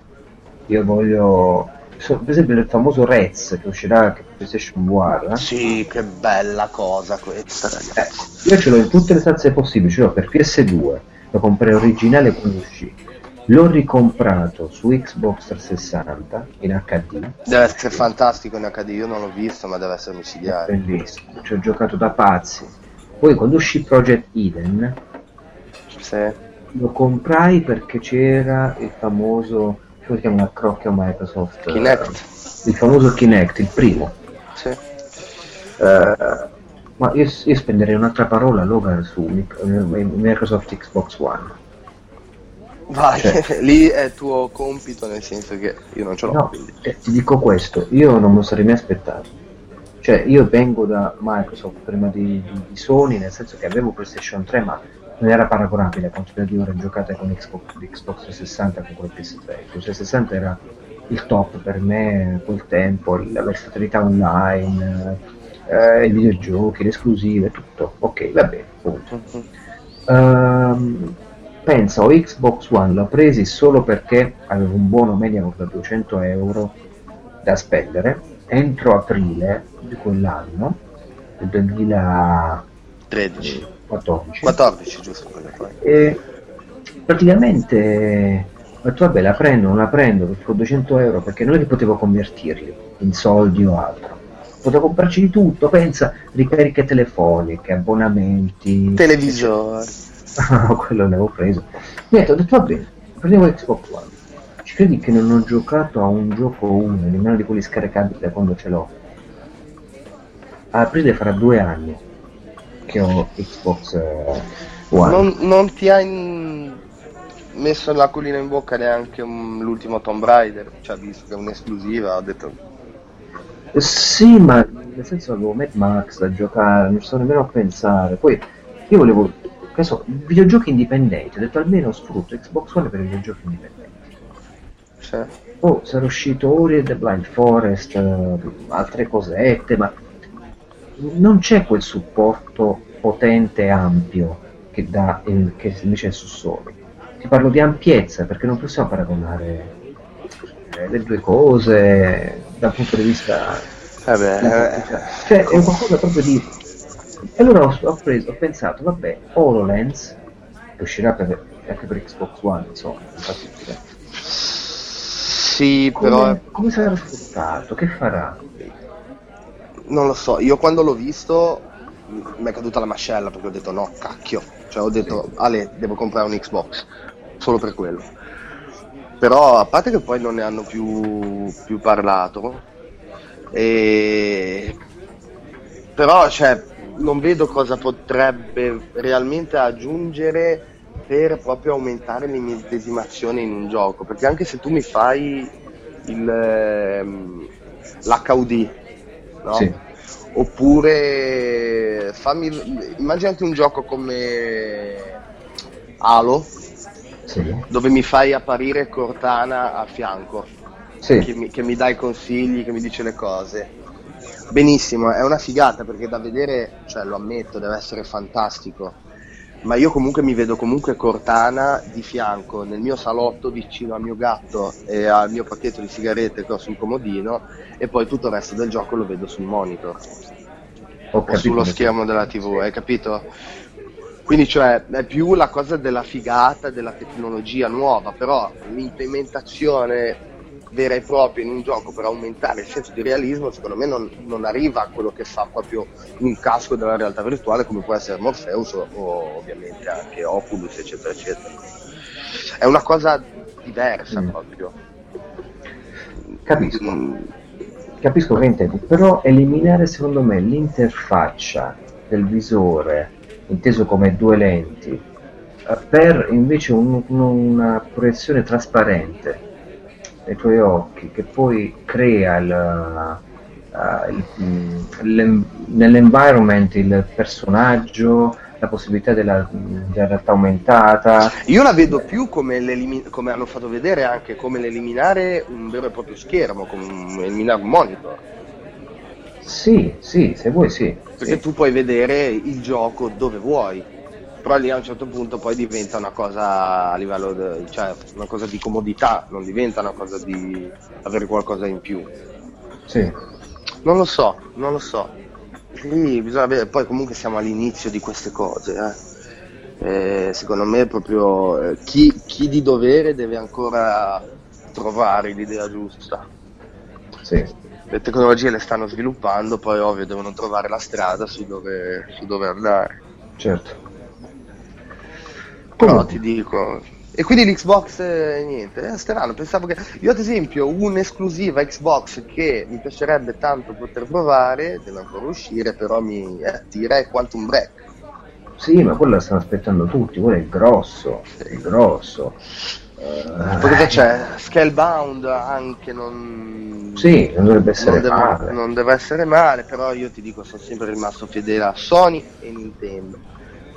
Io voglio per esempio il famoso Rez che uscirà che PlayStation VR. Sì, che bella cosa questa, ragazzi. Eh, io ce l'ho in tutte le stanze possibili, ce l'ho per PS2, lo comprai originale quando uscì. L'ho ricomprato su Xbox 360 in HD. Deve essere fantastico in HD, io non l'ho visto, ma deve essere micidiale. Bellissimo, ci ho giocato da pazzi. Poi quando uscì Project Eden, sì. lo comprai perché c'era il famoso come si chiama crocchio Microsoft? Kinect. il famoso Kinect, il primo. Sì. Uh, ma io, io, spenderei un'altra parola Logan su Microsoft Xbox One. Vai, cioè, lì è tuo compito nel senso che io non ce l'ho. No, eh, ti dico questo, io non me lo sarei mai aspettato. Cioè, io vengo da Microsoft prima di, di, di Sony, nel senso che avevo PlayStation 3, ma non era paragonabile a quantità di ore giocate con Xbox, Xbox 360 con quel PS3. Il 360 era il top per me quel tempo, la versatilità online, eh, i videogiochi, le esclusive, tutto. Ok, va bene, punto. Uh, pensa, ho Xbox One, l'ho presi solo perché avevo un buono media da 200 euro da spendere. Entro aprile di quell'anno, del 2013, 14. 14, giusto. E praticamente ho detto vabbè la prendo, non la prendo, per 200 euro perché non è che potevo convertirli in soldi o altro. Potevo comprarci di tutto, pensa, ricariche telefoniche, abbonamenti. Televisore. no, quello l'avevo preso. Niente, ho detto va bene, prendiamo Xbox One. Ci credi che non ho giocato a un gioco uno, nemmeno di quelli scaricabili da quando ce l'ho? A aprile farà due anni che ho Xbox eh, One. Non, non ti ha in... messo la collina in bocca neanche un, l'ultimo Tomb Raider? Cioè, visto che è un'esclusiva, ho detto... Sì, ma nel senso avevo Mad Max da giocare, non so nemmeno a pensare. Poi io volevo, che so, videogiochi indipendenti, ho detto almeno sfrutto Xbox One per i videogiochi indipendenti. Sì. Oh, sarà uscito Ori e The Blind Forest, uh, altre cosette, ma non c'è quel supporto potente e ampio che, dà il, che invece è su Sony. Ti parlo di ampiezza perché non possiamo paragonare eh, le due cose dal punto di vista. Vabbè, eh, cioè, è qualcosa proprio di. E allora ho, ho, preso, ho pensato, vabbè, HoloLens, che uscirà per, anche per Xbox One, insomma, infatti. Sì, come, però. Come sarà sfruttato? Che farà? non lo so, io quando l'ho visto mi è caduta la mascella perché ho detto no, cacchio. Cioè ho detto, Ale, devo comprare un Xbox, solo per quello. Però a parte che poi non ne hanno più, più parlato, e... però cioè, non vedo cosa potrebbe realmente aggiungere per proprio aumentare l'immedesimazione in un gioco. Perché anche se tu mi fai il, ehm, l'HUD, no? Sì. Oppure fammi, immaginati un gioco come Halo, sì. dove mi fai apparire Cortana a fianco, sì. che, mi, che mi dai consigli, che mi dice le cose. Benissimo, è una figata perché da vedere, cioè lo ammetto, deve essere fantastico. Ma io comunque mi vedo comunque Cortana di fianco nel mio salotto vicino al mio gatto e al mio pacchetto di sigarette che ho sul comodino e poi tutto il resto del gioco lo vedo sul monitor. O sullo schermo della tv, hai capito? Quindi cioè è più la cosa della figata, della tecnologia nuova, però l'implementazione vera e propria in un gioco per aumentare il senso di realismo, secondo me non, non arriva a quello che fa proprio un casco della realtà virtuale come può essere Morpheus o, o ovviamente anche Oculus, eccetera, eccetera. È una cosa diversa mm. proprio. Capisco. Mm. Capisco che intendi, però eliminare secondo me l'interfaccia del visore, inteso come due lenti, eh, per invece un, una proiezione trasparente nei tuoi occhi che poi crea il, uh, il, nell'environment il personaggio la possibilità della, della, realtà aumentata io la vedo più come, come, hanno fatto vedere anche come l'eliminare un vero e proprio schermo come eliminare un monitor Sì, sì, se vuoi sì. Perché sì. tu puoi vedere il gioco dove vuoi, però lì a un certo punto poi diventa una cosa a livello, de, cioè una cosa di comodità, non diventa una cosa di avere qualcosa in più. Sì. Non lo so, non lo so. Lì bisogna vedere, poi comunque siamo all'inizio di queste cose, eh. Eh, secondo me proprio eh, chi, chi di dovere deve ancora trovare l'idea giusta. Sì. Le tecnologie le stanno sviluppando, poi ovvio devono trovare la strada su dove, su dove andare. Certo. Però ti dico. E quindi l'Xbox eh, niente, è strano, pensavo che. Io ad esempio un'esclusiva Xbox che mi piacerebbe tanto poter provare, deve ancora uscire, però mi attira è Quantum Break. Sì, ma quello la stanno aspettando tutti, quello è grosso, è grosso. Eh, Poi cosa c'è? Scalebound anche non. Sì, non dovrebbe essere non deve, male. non deve essere male, però io ti dico, sono sempre rimasto fedele a Sony e Nintendo.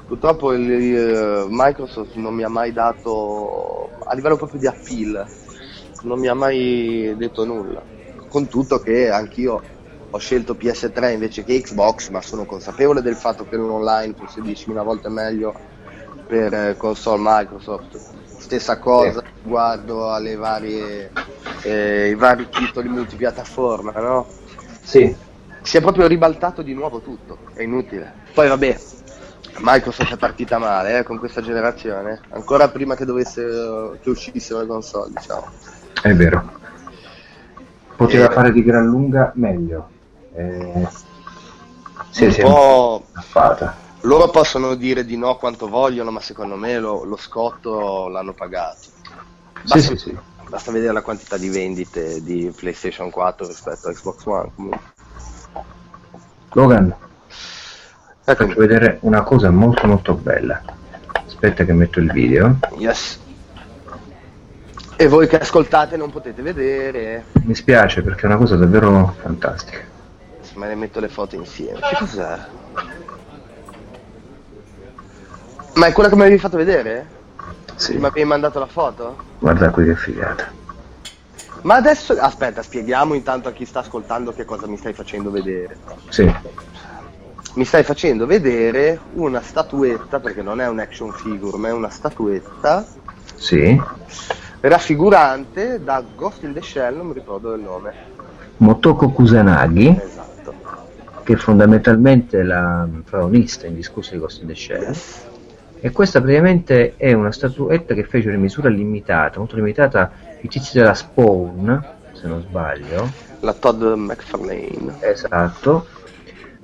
Purtroppo il, il- Microsoft non mi ha mai dato, a livello proprio di appeal, non mi ha mai detto nulla. Con tutto che anch'io ho scelto PS3 invece che Xbox, ma sono consapevole del fatto che l'online fosse 10.000 volte meglio per eh, console Microsoft. Stessa cosa riguardo alle varie, eh, i vari titoli multipiattaforma, no? Sì, Si è proprio ribaltato di nuovo tutto, è inutile. Poi vabbè, Microsoft è partita male eh, con questa generazione, ancora prima che dovesse che uscissero le console, diciamo. è vero. Poteva Eh. fare di gran lunga meglio. Eh, sì, un sì, po' fatta. loro possono dire di no quanto vogliono, ma secondo me lo, lo scotto l'hanno pagato. Sì, Basta, sì, sì. basta vedere la quantità di vendite di PlayStation 4 rispetto a Xbox One. comunque. Logan, faccio vedere una cosa molto molto bella. Aspetta che metto il video. yes. E voi che ascoltate non potete vedere, Mi spiace perché è una cosa davvero fantastica. me ne metto le foto insieme. Che cos'è? Ma è quella che mi avevi fatto vedere? Sì. Mi avevi mandato la foto? Guarda qui che figata. Ma adesso, aspetta, spieghiamo intanto a chi sta ascoltando che cosa mi stai facendo vedere. Sì, Mi stai facendo vedere una statuetta, perché non è un action figure, ma è una statuetta sì. raffigurante da Ghost in the Shell, non mi ricordo il nome. Motoko Kusanagi, Esatto. che è fondamentalmente la protagonista in discorso di Ghost in the Shell. Yes. E questa praticamente è una statuetta che fece in misura limitata, molto limitata, i tizi della Spawn, se non sbaglio, La Todd McFarlane. esatto,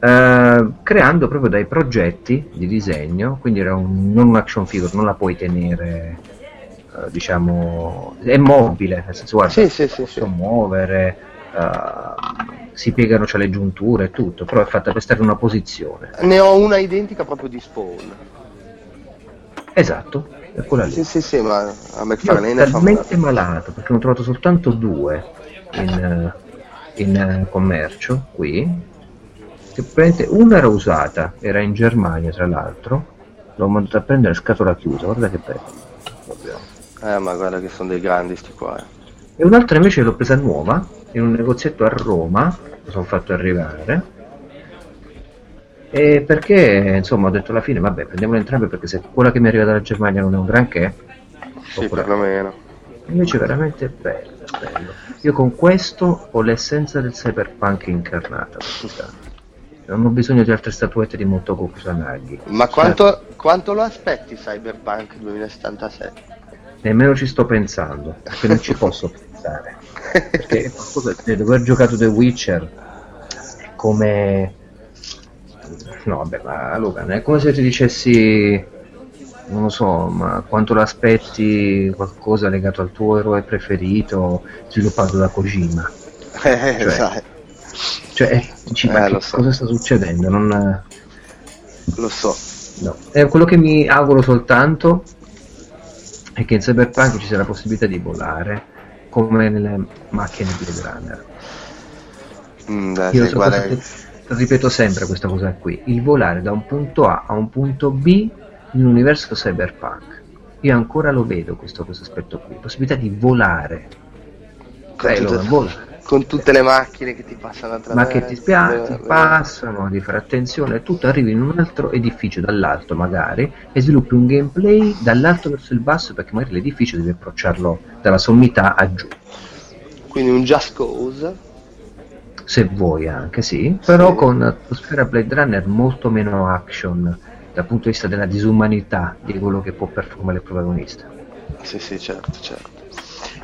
eh, creando proprio dai progetti di disegno, quindi era un, non un action figure, non la puoi tenere, eh, diciamo, è mobile, nel senso guarda, Sì, sì, sì, posso sì. muovere, eh, si piegano, c'è le giunture e tutto, però è fatta per stare in una posizione. Ne ho una identica proprio di Spawn. Esatto, è quella lì. Sì, sì, sì, ma a McFarlane fa talmente malato perché ne ho trovato soltanto due in, in, commercio qui che una era usata era in Germania tra l'altro l'ho mandato a prendere scatola chiusa guarda che bello. Eh, ma guarda che sono dei grandi sti qua. eh. e un'altra invece l'ho presa nuova in un negozietto a Roma lo sono fatto arrivare e perché insomma ho detto alla fine vabbè prendiamole entrambe perché se quella che mi arriva dalla Germania non è un granché Sì, perlomeno. Invece veramente bello, bello. Io con questo ho l'essenza del cyberpunk incarnata. guardate. Non ho bisogno di altre statuette di Motoko Kusanagi. Ma quanto, quanto lo aspetti Cyberpunk 2077? Nemmeno ci sto pensando, perché non ci posso pensare. Perché qualcosa di aver giocato The Witcher è come... No, vabbè, ma Logan, è come se ti dicessi, non lo so, ma quanto l'aspetti qualcosa legato al tuo eroe preferito sviluppato da Kojima. Eh, Cioè, sai, Cioè, dici, Eh, che so. cosa sta succedendo? Non, lo so. no. Eh, quello che mi auguro soltanto è che in Cyberpunk ci sia la possibilità di volare come nelle macchine di Blade Runner. Mm, dai, Io so guarda, cosa- ripeto sempre questa cosa qui, il volare da un punto A a un punto B in un universo cyberpunk. Io ancora lo vedo questo, questo aspetto qui, possibilità di volare. con Dai, tutte, Logan, vola. Con tutte le macchine che ti passano attraverso. Ma che ti, spia- ti passano, di fare attenzione, tu arrivi in un altro edificio dall'alto magari e sviluppi un gameplay dall'alto verso il basso perché magari l'edificio devi approcciarlo dalla sommità a giù. Quindi un Just Cause. Se vuoi anche, sì, però sì. con atmosfera Blade Runner molto meno action dal punto di vista della disumanità di quello che può performare il protagonista. Sì, sì, certo, certo.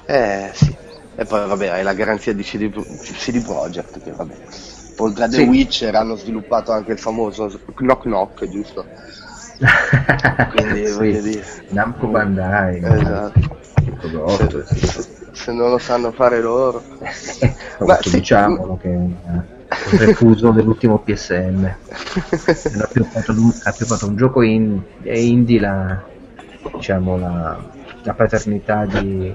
Eh, sì. E poi vabbè, hai la garanzia di CD, CD Projekt che vabbè. Oltre a The. Witcher hanno sviluppato anche il famoso Knock Knock, giusto? Quindi sì. voglio dire. Namco Bandai. Esatto. Se, se, se, non lo sanno fare loro. Ma sì, diciamolo che eh, il refuso dell'ultimo PSM. ha più fatto, ha più fatto un gioco in, indie la, diciamo, la, la paternità di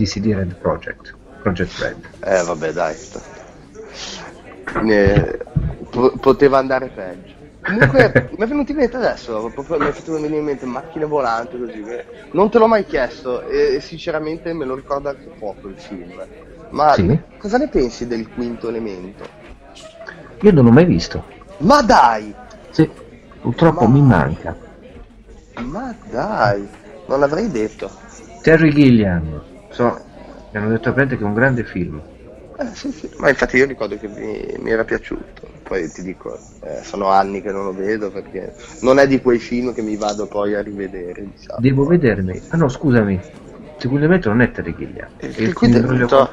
di CD Red Project, Project Red. Eh vabbè dai, ne... P- poteva andare peggio. Comunque mi è venuto in mente adesso, proprio mi è fatto venire in mente macchine volanti così, non te l'ho mai chiesto e, sinceramente me lo ricorda anche poco il film. Ma sì? cosa ne pensi del quinto elemento? Io non l'ho mai visto. Ma dai! Sì, purtroppo ma... mi manca. Ma dai, non l'avrei detto. Terry Gilliam. So, mi hanno detto aperte che è un grande film. Eh, sì, sì. Ma infatti io ricordo che mi, mi era piaciuto. Poi ti dico, eh, sono anni che non lo vedo perché non è di quei film che mi vado poi a rivedere. Diciamo. Devo vedermi. Ah no, scusami. Secondo me non è Terry Gilliam. Il, il, il, il, con,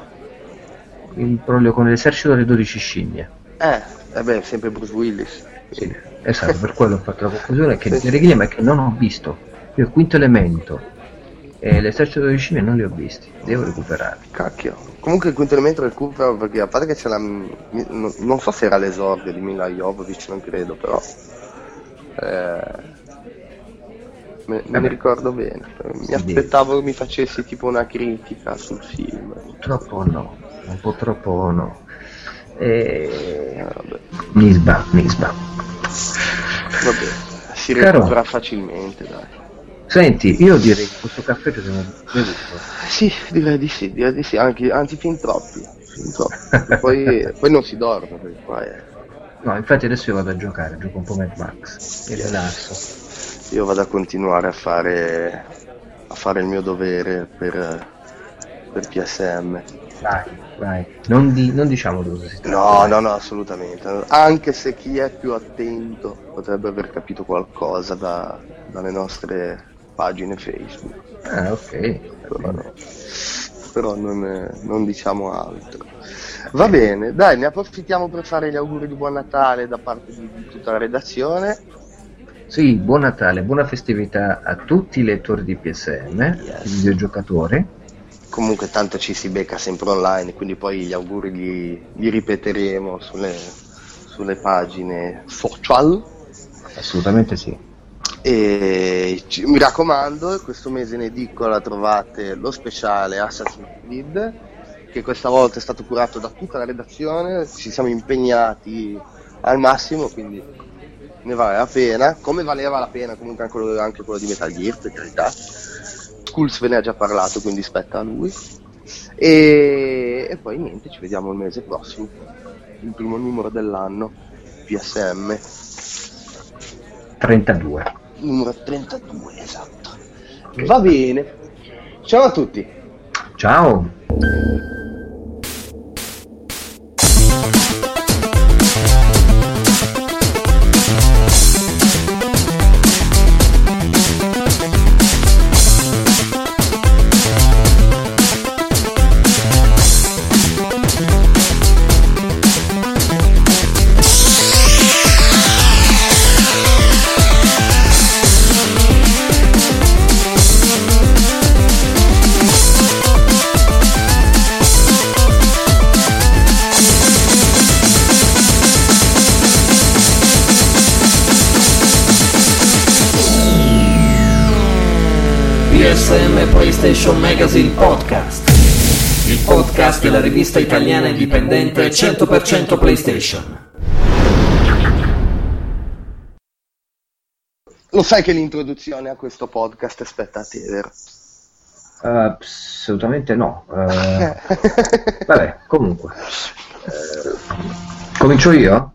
il problema con l'esercito delle 12 scimmie. Eh, eh beh, sempre Bruce Willis. Sì, esatto, per quello ho fatto la conclusione che sì. Terry Gilliam è che non ho visto. Io il quinto elemento e l'esercito delle scimmie non li ho visti, devo recuperare. Cacchio. Comunque il quinto elemento recupero perché a parte che c'è la. Non so se era l'esordio di Mila Jovovic, non credo, però. Eh, me, me ne ricordo bene. Mi aspettavo che mi facessi tipo una critica sul film. Purtroppo no, un po' troppo no. E... Eh, Nisba, Nisba. Vabbè, si recupera Caro. facilmente, dai. Senti, io direi che questo caffè ce l'abbiamo bevuto. Sì, direi di sì, direi di sì, anche, anzi fin troppi. Fin troppi. poi, poi, non si dorme, è... No, infatti adesso io vado a giocare, gioco un po' Mad Max, mi rilasso. Io vado a continuare a fare, a fare il mio dovere per, per PSM. Vai, vai, non, di, non diciamo dove si tratta. No, no, no, assolutamente. Anche se chi è più attento potrebbe aver capito qualcosa da, dalle nostre pagine Facebook. Ah, ok. Però, no. Però non, non, diciamo altro. Va bene, dai, ne approfittiamo per fare gli auguri di buon Natale da parte di, di tutta la redazione. Sì, buon Natale, buona festività a tutti i lettori di PSM, yes. i videogiocatori. Comunque tanto ci si becca sempre online, quindi poi gli auguri li, li ripeteremo sulle, sulle pagine social. Assolutamente sì. E ci, mi raccomando, questo mese in edicola trovate lo speciale Assassin's Creed, che questa volta è stato curato da tutta la redazione, ci siamo impegnati al massimo, quindi ne vale la pena, come valeva la pena comunque anche quello, anche quello di Metal Gear, per carità. Skulls ve ne ha già parlato, quindi spetta a lui. E, e poi niente, ci vediamo il mese prossimo, il primo numero dell'anno, PSM. 32 numero 32, esatto. Va bene. Ciao a tutti. Ciao. Della rivista italiana indipendente 100% PlayStation. Lo sai che l'introduzione a questo podcast è spetta a te, vero? Uh, assolutamente no. Uh, vabbè, comunque. Uh, comincio io?